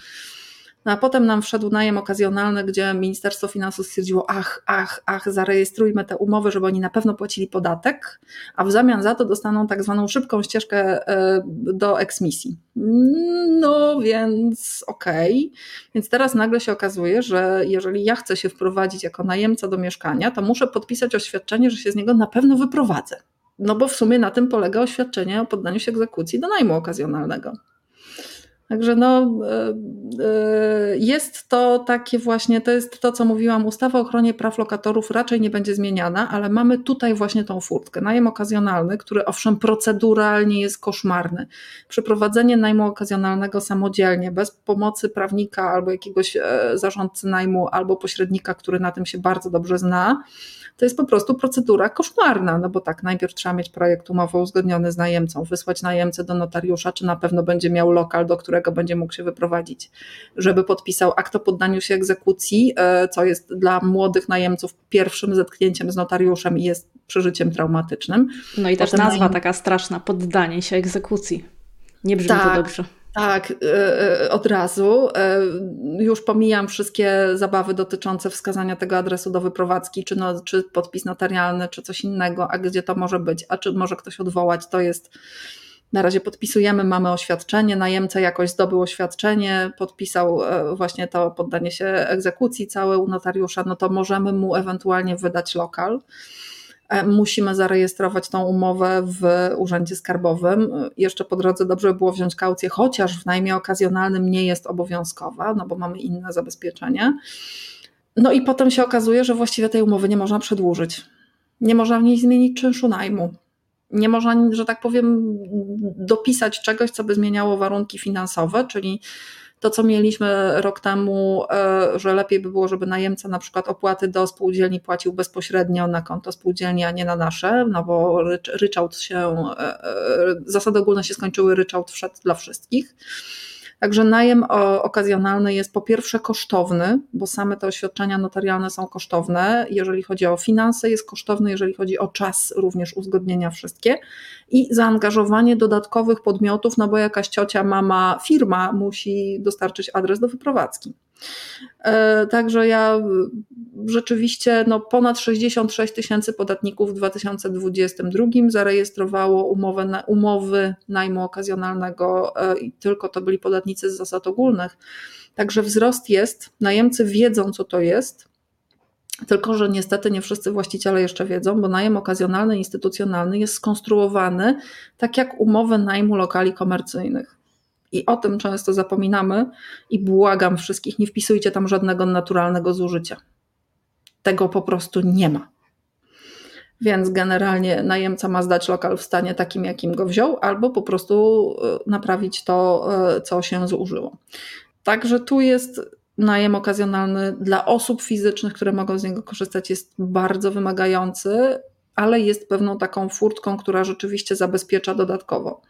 Speaker 1: No a potem nam wszedł najem okazjonalny, gdzie Ministerstwo Finansów stwierdziło, ach, ach, ach, zarejestrujmy te umowy, żeby oni na pewno płacili podatek, a w zamian za to dostaną tak zwaną szybką ścieżkę e, do eksmisji. No więc okej. Okay. Więc teraz nagle się okazuje, że jeżeli ja chcę się wprowadzić jako najemca do mieszkania, to muszę podpisać oświadczenie, że się z niego na pewno wyprowadzę. No bo w sumie na tym polega oświadczenie o poddaniu się egzekucji do najmu okazjonalnego. Także no, e, e, jest to takie właśnie, to jest to, co mówiłam, ustawa o ochronie praw lokatorów raczej nie będzie zmieniana, ale mamy tutaj właśnie tą furtkę. Najem okazjonalny, który owszem proceduralnie jest koszmarny. Przeprowadzenie najmu okazjonalnego samodzielnie, bez pomocy prawnika albo jakiegoś e, zarządcy najmu, albo pośrednika, który na tym się bardzo dobrze zna, to jest po prostu procedura koszmarna, no bo tak, najpierw trzeba mieć projekt umowy uzgodniony z najemcą, wysłać najemcę do notariusza, czy na pewno będzie miał lokal, do którego będzie mógł się wyprowadzić, żeby podpisał akt o poddaniu się egzekucji, e, co jest dla młodych najemców pierwszym zetknięciem z notariuszem i jest przeżyciem traumatycznym.
Speaker 2: No i też Potem nazwa najem... taka straszna, poddanie się egzekucji. Nie brzmi tak. to dobrze.
Speaker 1: Tak, e, e, od razu. E, już pomijam wszystkie zabawy dotyczące wskazania tego adresu do wyprowadzki, czy, no, czy podpis notarialny, czy coś innego, a gdzie to może być, a czy może ktoś odwołać, to jest Na razie podpisujemy, mamy oświadczenie, najemca jakoś zdobył oświadczenie, podpisał e, właśnie to poddanie się egzekucji całe u notariusza, no to możemy mu ewentualnie wydać lokal. E, musimy zarejestrować tą umowę w Urzędzie Skarbowym. Jeszcze po drodze dobrze by było wziąć kaucję, chociaż w najmie okazjonalnym nie jest obowiązkowa, no bo mamy inne zabezpieczenie. No i potem się okazuje, że właściwie tej umowy nie można przedłużyć. Nie można w niej zmienić czynszu najmu. Nie można, że tak powiem, dopisać czegoś, co by zmieniało warunki finansowe, czyli to, co mieliśmy rok temu, e, że lepiej by było, żeby najemca na przykład opłaty do spółdzielni płacił bezpośrednio na konto spółdzielni, a nie na nasze, no bo ryczałt się, e, e, zasady ogólne się skończyły, ryczałt wszedł dla wszystkich. Także najem okazjonalny jest po pierwsze kosztowny, bo same te oświadczenia notarialne są kosztowne. Jeżeli chodzi o finanse, jest kosztowny, jeżeli chodzi o czas, również uzgodnienia wszystkie i zaangażowanie dodatkowych podmiotów, no bo jakaś ciocia, mama, firma musi dostarczyć adres do wyprowadzki. E, także ja rzeczywiście no, ponad 66 tysięcy podatników w 2022 zarejestrowało umowę na, umowy najmu okazjonalnego e, i tylko to byli podatnicy z zasad ogólnych. Także wzrost jest, najemcy wiedzą, co to jest, tylko, że niestety nie wszyscy właściciele jeszcze wiedzą, bo najem okazjonalny, instytucjonalny jest skonstruowany tak jak umowy najmu lokali komercyjnych. I o tym często zapominamy i błagam wszystkich, nie wpisujcie tam żadnego naturalnego zużycia. Tego po prostu nie ma. Więc generalnie najemca ma zdać lokal w stanie takim, jakim go wziął, albo po prostu e, naprawić to, e, co się zużyło. Także tu jest najem okazjonalny dla osób fizycznych, które mogą z niego korzystać, jest bardzo wymagający, ale jest pewną taką furtką, która rzeczywiście zabezpiecza dodatkowo.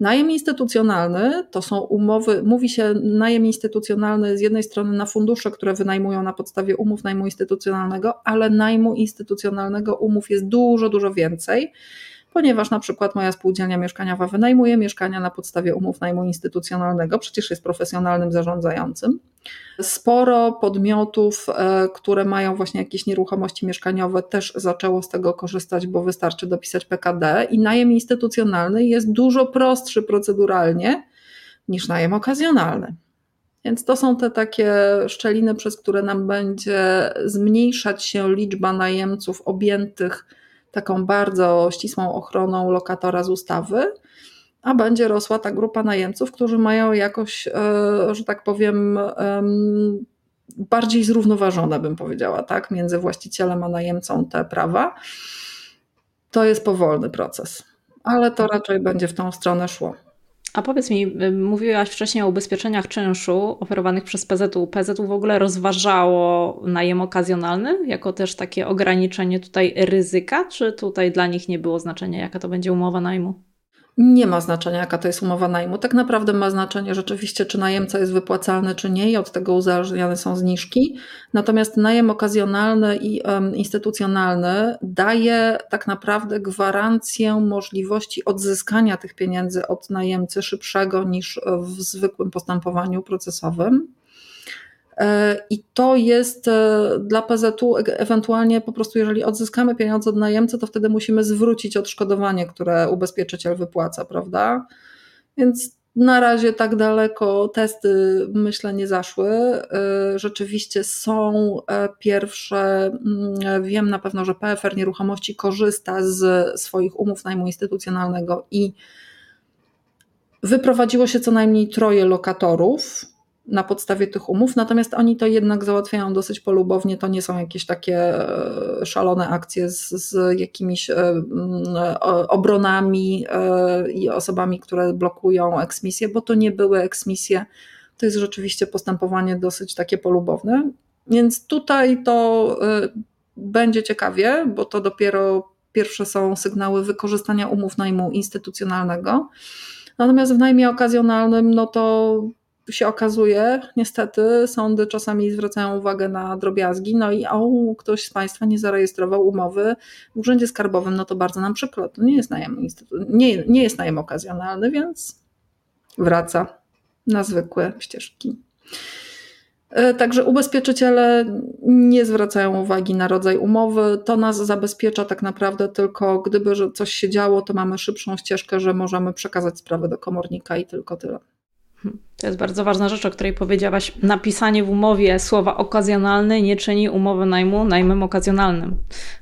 Speaker 1: Najem instytucjonalny to są umowy, mówi się najem instytucjonalny z jednej strony na fundusze, które wynajmują na podstawie umów najmu instytucjonalnego, ale najmu instytucjonalnego umów jest dużo, dużo więcej ponieważ na przykład moja spółdzielnia mieszkaniowa wynajmuje mieszkania na podstawie umów najmu instytucjonalnego, przecież jest profesjonalnym zarządzającym. Sporo podmiotów, e, które mają właśnie jakieś nieruchomości mieszkaniowe, też zaczęło z tego korzystać, bo wystarczy dopisać PKD i najem instytucjonalny jest dużo prostszy proceduralnie niż najem okazjonalny. Więc to są te takie szczeliny, przez które nam będzie zmniejszać się liczba najemców objętych taką bardzo ścisłą ochroną lokatora z ustawy, a będzie rosła ta grupa najemców, którzy mają jakoś, e, że tak powiem, bardziej zrównoważone, bym powiedziała, tak, między właścicielem a najemcą te prawa. To jest powolny proces, ale to raczej będzie w tą stronę szło.
Speaker 2: A powiedz mi, y, mówiłaś wcześniej o ubezpieczeniach czynszu oferowanych przez PZU. PZU w ogóle rozważało najem okazjonalny jako też takie ograniczenie tutaj ryzyka, czy tutaj dla nich nie było znaczenia, jaka to będzie umowa najmu?
Speaker 1: Nie ma znaczenia, jaka to jest umowa najmu. Tak naprawdę ma znaczenie rzeczywiście, czy najemca jest wypłacalny, czy nie, i od tego uzależniane są zniżki. Natomiast najem okazjonalny i um, instytucjonalny daje tak naprawdę gwarancję możliwości odzyskania tych pieniędzy od najemcy szybszego niż w zwykłym postępowaniu procesowym. E, I to jest e, dla PZU ewentualnie po prostu, jeżeli odzyskamy pieniądze od najemcy, to wtedy musimy zwrócić odszkodowanie, które ubezpieczyciel wypłaca, prawda? Więc na razie tak daleko testy, myślę, nie zaszły. E, rzeczywiście są pierwsze, mm, wiem na pewno, że PFR Nieruchomości korzysta z swoich umów najmu instytucjonalnego i wyprowadziło się co najmniej troje lokatorów na podstawie tych umów, natomiast oni to jednak załatwiają dosyć polubownie. To nie są jakieś takie e, szalone akcje z, z jakimiś e, mm, obronami e, i osobami, które blokują eksmisję, bo to nie były eksmisje. To jest rzeczywiście postępowanie dosyć takie polubowne. Więc tutaj to będzie ciekawie, bo to dopiero pierwsze są sygnały wykorzystania umów najmu instytucjonalnego. Natomiast w najmie okazjonalnym, no to się okazuje, niestety sądy czasami zwracają uwagę na drobiazgi, no i o, ktoś z Państwa nie zarejestrował umowy w Urzędzie Skarbowym, no to bardzo nam przykro, to nie jest najem, nie, nie jest najem okazjonalny, więc wraca na zwykłe ścieżki. E, także ubezpieczyciele nie zwracają uwagi na rodzaj umowy. To nas zabezpiecza tak naprawdę tylko, gdyby coś się działo, to mamy szybszą ścieżkę, że możemy przekazać sprawę do komornika i tylko tyle.
Speaker 2: To jest bardzo ważna rzecz, o której powiedziałaś. Napisanie w umowie słowa okazjonalny nie czyni umowy najmu najmem okazjonalnym,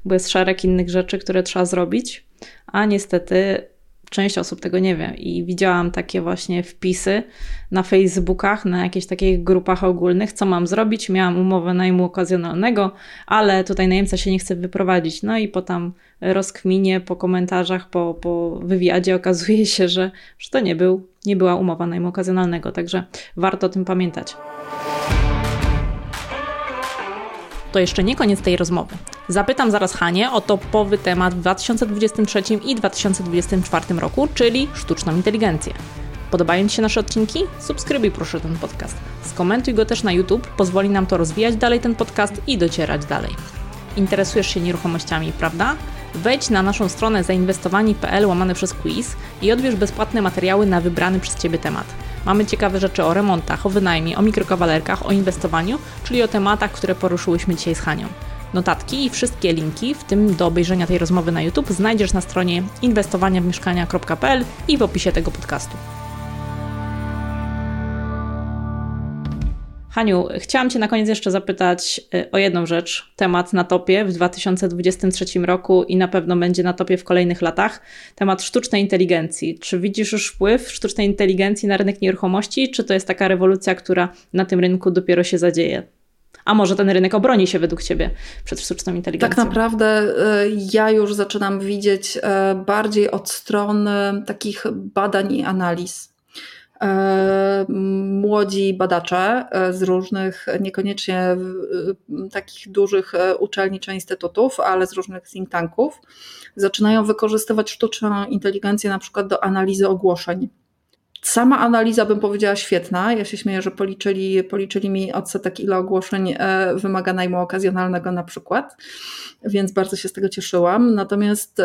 Speaker 2: bo jest szereg innych rzeczy, które trzeba zrobić, a niestety część osób tego nie wie. I widziałam takie właśnie wpisy na Facebookach, na jakichś takich grupach ogólnych, co mam zrobić. Miałam umowę najmu okazjonalnego, ale tutaj najemca się nie chce wyprowadzić. No i po tam rozkminie, po komentarzach, po, po wywiadzie okazuje się, że, że to nie, był, nie była umowa najmu okazjonalnego. Także warto o tym pamiętać. To jeszcze nie koniec tej rozmowy. Zapytam zaraz Hanie o topowy temat w 2023 i 2024 roku, czyli sztuczną inteligencję. Podobają Ci się nasze odcinki? Subskrybuj proszę ten podcast. Skomentuj go też na YouTube, pozwoli nam to rozwijać dalej ten podcast i docierać dalej. Interesujesz się nieruchomościami, prawda? Wejdź na naszą stronę zainwestowani.pl łamane przez quiz i odbierz bezpłatne materiały na wybrany przez Ciebie temat. Mamy ciekawe rzeczy o remontach, o wynajmie, o mikrokawalerkach, o inwestowaniu, czyli o tematach, które poruszyłyśmy dzisiaj z Hanią. Notatki i wszystkie linki, w tym do obejrzenia tej rozmowy na YouTube, znajdziesz na stronie inwestowaniawmieszkania.pl i w opisie tego podcastu. Haniu, chciałam Cię na koniec jeszcze zapytać y, o jedną rzecz. Temat na topie w 2023 roku i na pewno będzie na topie w kolejnych latach. Temat sztucznej inteligencji. Czy widzisz już wpływ sztucznej inteligencji na rynek nieruchomości, czy to jest taka rewolucja, która na tym rynku dopiero się zadzieje? A może ten rynek obroni się według Ciebie przed sztuczną inteligencją?
Speaker 1: Tak naprawdę y, ja już zaczynam widzieć y, bardziej od strony takich badań i analiz młodzi badacze e, z różnych, niekoniecznie e, takich dużych uczelni czy instytutów, ale z różnych think tanków, zaczynają wykorzystywać sztuczną inteligencję na przykład do analizy ogłoszeń. Sama analiza bym powiedziała świetna. Ja się śmieję, że policzyli, policzyli mi odsetek, ile ogłoszeń wymaga najmu okazjonalnego na przykład więc bardzo się z tego cieszyłam. Natomiast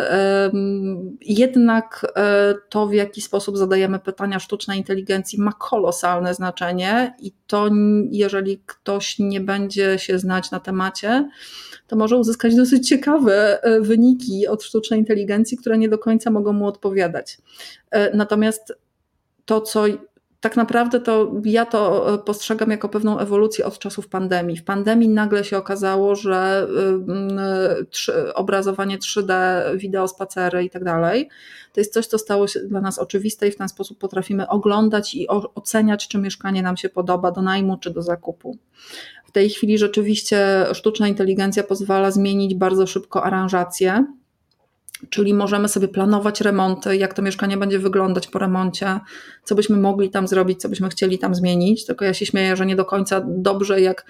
Speaker 1: jednak e, to, w jaki sposób zadajemy pytania sztucznej inteligencji, ma kolosalne znaczenie i to, jeżeli ktoś nie będzie się znać na temacie, to może uzyskać dosyć ciekawe e, wyniki od sztucznej inteligencji, które nie do końca mogą mu odpowiadać. E, natomiast to, co tak naprawdę to ja to e, postrzegam jako pewną ewolucję od czasów pandemii. W pandemii nagle się okazało, że y, obrazowanie 3D, wideo spacery i tak dalej, to jest coś, co stało się dla nas oczywiste i w ten sposób potrafimy oglądać i oceniać, czy mieszkanie nam się podoba do najmu czy do zakupu. W tej chwili rzeczywiście sztuczna inteligencja pozwala zmienić bardzo szybko aranżację Czyli możemy sobie planować remonty, jak to mieszkanie będzie wyglądać po remoncie, co byśmy mogli tam zrobić, co byśmy chcieli tam zmienić. Tylko ja się śmieję, że nie do końca dobrze, jak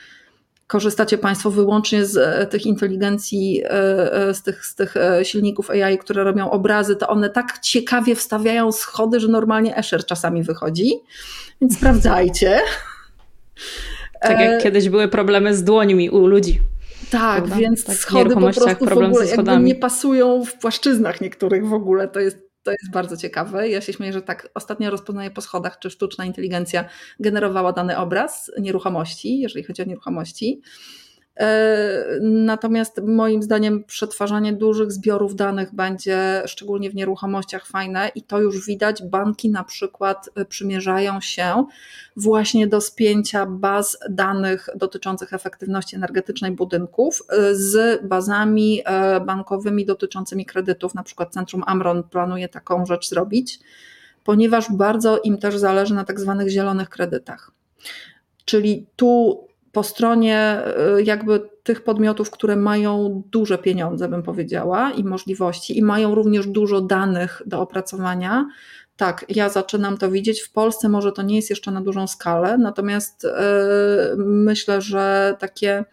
Speaker 1: korzystacie Państwo wyłącznie z e, tych inteligencji, e, e, z tych, z tych silników AI, które robią obrazy, to one tak ciekawie wstawiają schody, że normalnie Escher czasami wychodzi. Więc sprawdzajcie.
Speaker 2: Tak jak kiedyś były problemy z dłońmi u ludzi.
Speaker 1: Tak, prawda? więc tak, schody po prostu w ogóle jakby nie pasują w płaszczyznach niektórych w ogóle. To jest, to jest bardzo ciekawe. Ja się śmieję, że tak ostatnio rozpoznaję po schodach, czy sztuczna inteligencja generowała dany obraz nieruchomości, jeżeli chodzi o nieruchomości. E, natomiast moim zdaniem przetwarzanie dużych zbiorów danych będzie szczególnie w nieruchomościach fajne i to już widać. Banki na przykład e, przymierzają się właśnie do spięcia baz danych dotyczących efektywności energetycznej budynków e, z bazami bankowymi dotyczącymi kredytów. Na przykład Centrum Amron planuje taką rzecz zrobić, ponieważ bardzo im też zależy na tak zwanych zielonych kredytach. Czyli tu po stronie y, jakby tych podmiotów, które mają duże pieniądze, bym powiedziała, i możliwości, i mają również dużo danych do opracowania. Tak, ja zaczynam to widzieć. W Polsce może to nie jest jeszcze na dużą skalę, natomiast yy, myślę, że takie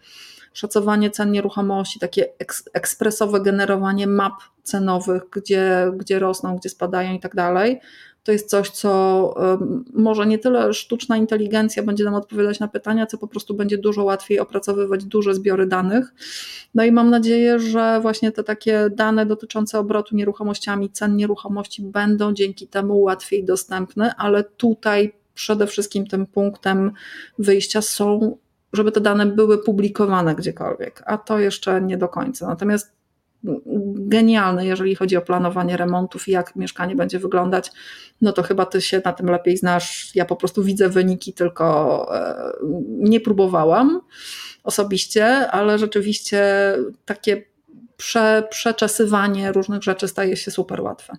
Speaker 1: szacowanie cen nieruchomości, takie ekspresowe generowanie map cenowych, gdzie, gdzie rosną, gdzie spadają i tak dalej, to jest coś, co może nie tyle sztuczna inteligencja będzie nam odpowiadać na pytania, co po prostu będzie dużo łatwiej opracowywać duże zbiory danych. No i mam nadzieję, że właśnie te takie dane dotyczące obrotu nieruchomościami, cen nieruchomości będą dzięki temu łatwiej dostępne, ale tutaj przede wszystkim tym punktem wyjścia są żeby te dane były publikowane gdziekolwiek, a to jeszcze nie do końca. Natomiast genialny, jeżeli chodzi o planowanie remontów i jak mieszkanie będzie wyglądać, no to chyba ty się na tym lepiej znasz. Ja po prostu widzę wyniki, tylko e, nie próbowałam osobiście, ale rzeczywiście takie prze, przeczesywanie różnych rzeczy staje się super łatwe.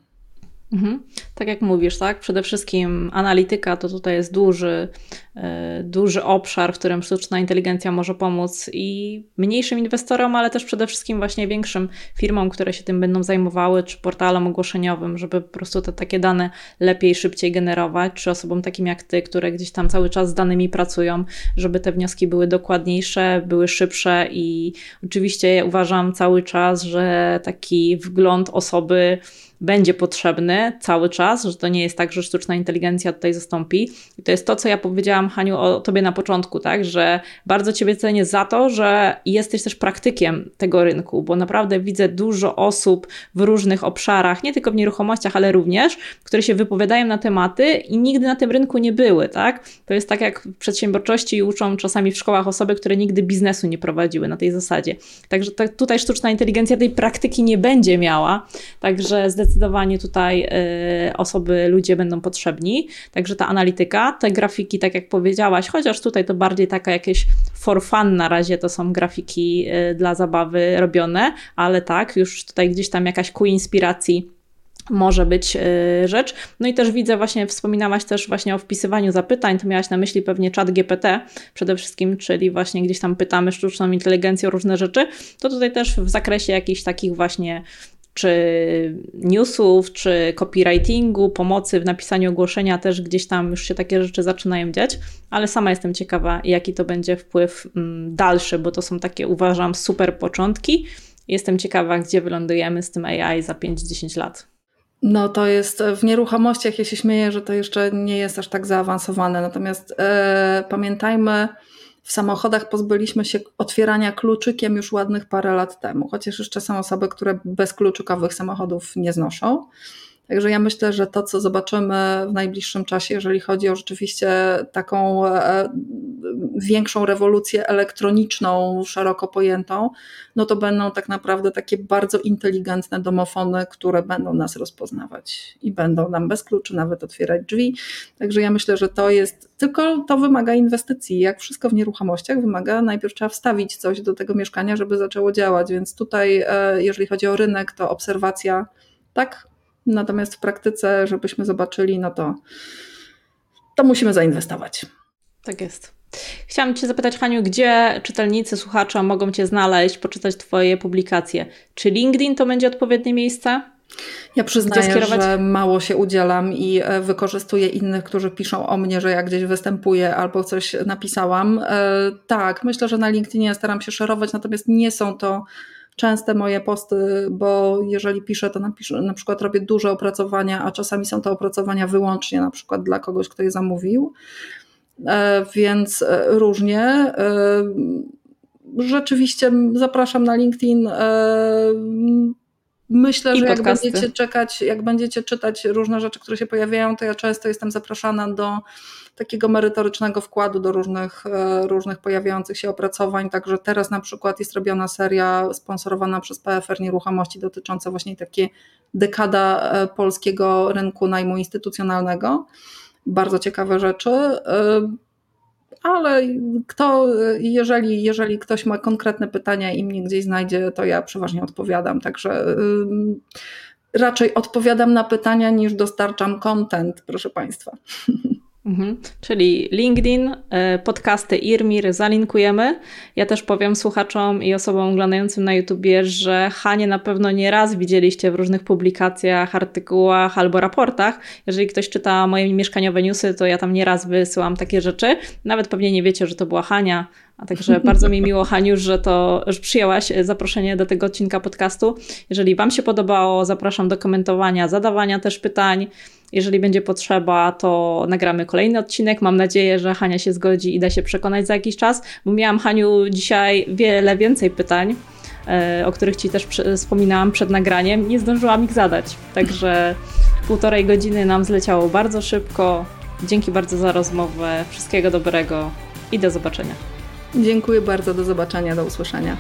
Speaker 2: Mhm. Tak jak mówisz, tak? Przede wszystkim analityka to tutaj jest duży, e, duży obszar, w którym sztuczna inteligencja może pomóc i mniejszym inwestorom, ale też przede wszystkim właśnie większym firmom, które się tym będą zajmowały, czy portalom ogłoszeniowym, żeby po prostu te takie dane lepiej, szybciej generować, czy osobom takim jak ty, które gdzieś tam cały czas z danymi pracują, żeby te wnioski były dokładniejsze, były szybsze i oczywiście uważam cały czas, że taki wgląd osoby będzie potrzebny cały czas, że to nie jest tak, że sztuczna inteligencja tutaj zastąpi. I to jest to, co ja powiedziałam, Haniu, o tobie na początku, tak, że bardzo ciebie cenię za to, że jesteś też praktykiem tego rynku, bo naprawdę widzę dużo osób w różnych obszarach, nie tylko w nieruchomościach, ale również, które się wypowiadają na tematy i nigdy na tym rynku nie były, tak? To jest tak jak w przedsiębiorczości uczą czasami w szkołach osoby, które nigdy biznesu nie prowadziły na tej zasadzie. Także tutaj sztuczna inteligencja tej praktyki nie będzie miała, także zdecydowanie zdecydowanie tutaj y, osoby, ludzie będą potrzebni. Także ta analityka, te grafiki, tak jak powiedziałaś, chociaż tutaj to bardziej taka jakieś for fun na razie to są grafiki y, dla zabawy robione, ale tak, już tutaj gdzieś tam jakaś ku inspiracji może być y, rzecz. No i też widzę właśnie, wspominałaś też właśnie o wpisywaniu zapytań, to miałaś na myśli pewnie czat GPT przede wszystkim, czyli właśnie gdzieś tam pytamy sztuczną inteligencję o różne rzeczy, to tutaj też w zakresie jakichś takich właśnie czy newsów, czy copywritingu, pomocy w napisaniu ogłoszenia, też gdzieś tam już się takie rzeczy zaczynają dziać, ale sama jestem ciekawa, jaki to będzie wpływ mm, dalszy, bo to są takie, uważam, super początki. Jestem ciekawa, gdzie wylądujemy z tym AI za 5-10 lat.
Speaker 1: No to jest w nieruchomościach, ja się śmieję, że to jeszcze nie jest aż tak zaawansowane, natomiast e, pamiętajmy, w samochodach pozbyliśmy się otwierania kluczykiem już ładnych parę lat temu, chociaż jeszcze są osoby, które bez kluczykowych samochodów nie znoszą. Także ja myślę, że to, co zobaczymy w najbliższym czasie, jeżeli chodzi o rzeczywiście taką e, większą rewolucję elektroniczną, szeroko pojętą, no to będą tak naprawdę takie bardzo inteligentne domofony, które będą nas rozpoznawać i będą nam bez kluczy nawet otwierać drzwi. Także ja myślę, że to jest, tylko to wymaga inwestycji. Jak wszystko w nieruchomościach, wymaga najpierw trzeba wstawić coś do tego mieszkania, żeby zaczęło działać. Więc tutaj, e, jeżeli chodzi o rynek, to obserwacja tak, Natomiast w praktyce, żebyśmy zobaczyli, no to, to musimy zainwestować.
Speaker 2: Tak jest. Chciałam Cię zapytać, Haniu, gdzie czytelnicy, słuchacze mogą Cię znaleźć, poczytać Twoje publikacje? Czy LinkedIn to będzie odpowiednie miejsce?
Speaker 1: Ja przyznaję, że mało się udzielam i e, wykorzystuję innych, którzy piszą o mnie, że ja gdzieś występuję albo coś napisałam. E, tak, myślę, że na LinkedInie staram się szerować, natomiast nie są to częste moje posty, bo jeżeli piszę, to napiszę, na przykład robię duże opracowania, a czasami są to opracowania wyłącznie na przykład dla kogoś, kto je zamówił. E, więc e, różnie. E, rzeczywiście zapraszam na LinkedIn. Myślę, I że jak będziecie czekać, jak będziecie czytać różne rzeczy, które się pojawiają, to ja często jestem zapraszana do takiego merytorycznego wkładu do różnych, e, różnych pojawiających się opracowań. Także teraz na przykład jest robiona seria sponsorowana przez PFR Nieruchomości dotycząca właśnie takiej dekada e, polskiego rynku najmu instytucjonalnego. Bardzo ciekawe rzeczy e, ale kto, jeżeli, jeżeli ktoś ma konkretne pytania i mnie gdzieś znajdzie, to ja przeważnie odpowiadam. Także raczej odpowiadam na pytania niż dostarczam content, proszę Państwa.
Speaker 2: Mhm. Czyli LinkedIn, e, podcasty IRMIR zalinkujemy. Ja też powiem słuchaczom i osobom oglądającym na YouTubie, że Hanie na pewno nie raz widzieliście w różnych publikacjach, artykułach albo raportach. Jeżeli ktoś czyta moje mieszkaniowe newsy, to ja tam nieraz wysyłam takie rzeczy. Nawet pewnie nie wiecie, że to była Hania, a także bardzo mi miło, Haniu, że to że przyjęłaś zaproszenie do tego odcinka podcastu. Jeżeli Wam się podobało, zapraszam do komentowania, zadawania też pytań. Jeżeli będzie potrzeba, to nagramy kolejny odcinek. Mam nadzieję, że Hania się zgodzi i da się przekonać za jakiś czas, bo miałam, Haniu, dzisiaj wiele więcej pytań, e, o których Ci też wspominałam przed nagraniem. Nie zdążyłam ich zadać, także półtorej godziny nam zleciało bardzo szybko. Dzięki bardzo za rozmowę. Wszystkiego dobrego i do zobaczenia.
Speaker 1: Dziękuję bardzo, do zobaczenia, do usłyszenia.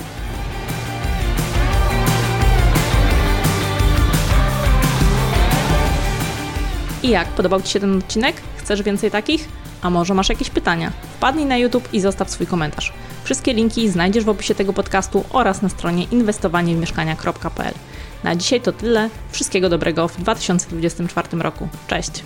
Speaker 2: I jak? Podobał Ci się ten odcinek? Chcesz więcej takich? A może masz jakieś pytania? Wpadnij na YouTube i zostaw swój komentarz. Wszystkie linki znajdziesz w opisie tego podcastu oraz na stronie inwestowaniewmieszkania.pl. Na dzisiaj to tyle. Wszystkiego dobrego w 2024 roku. Cześć!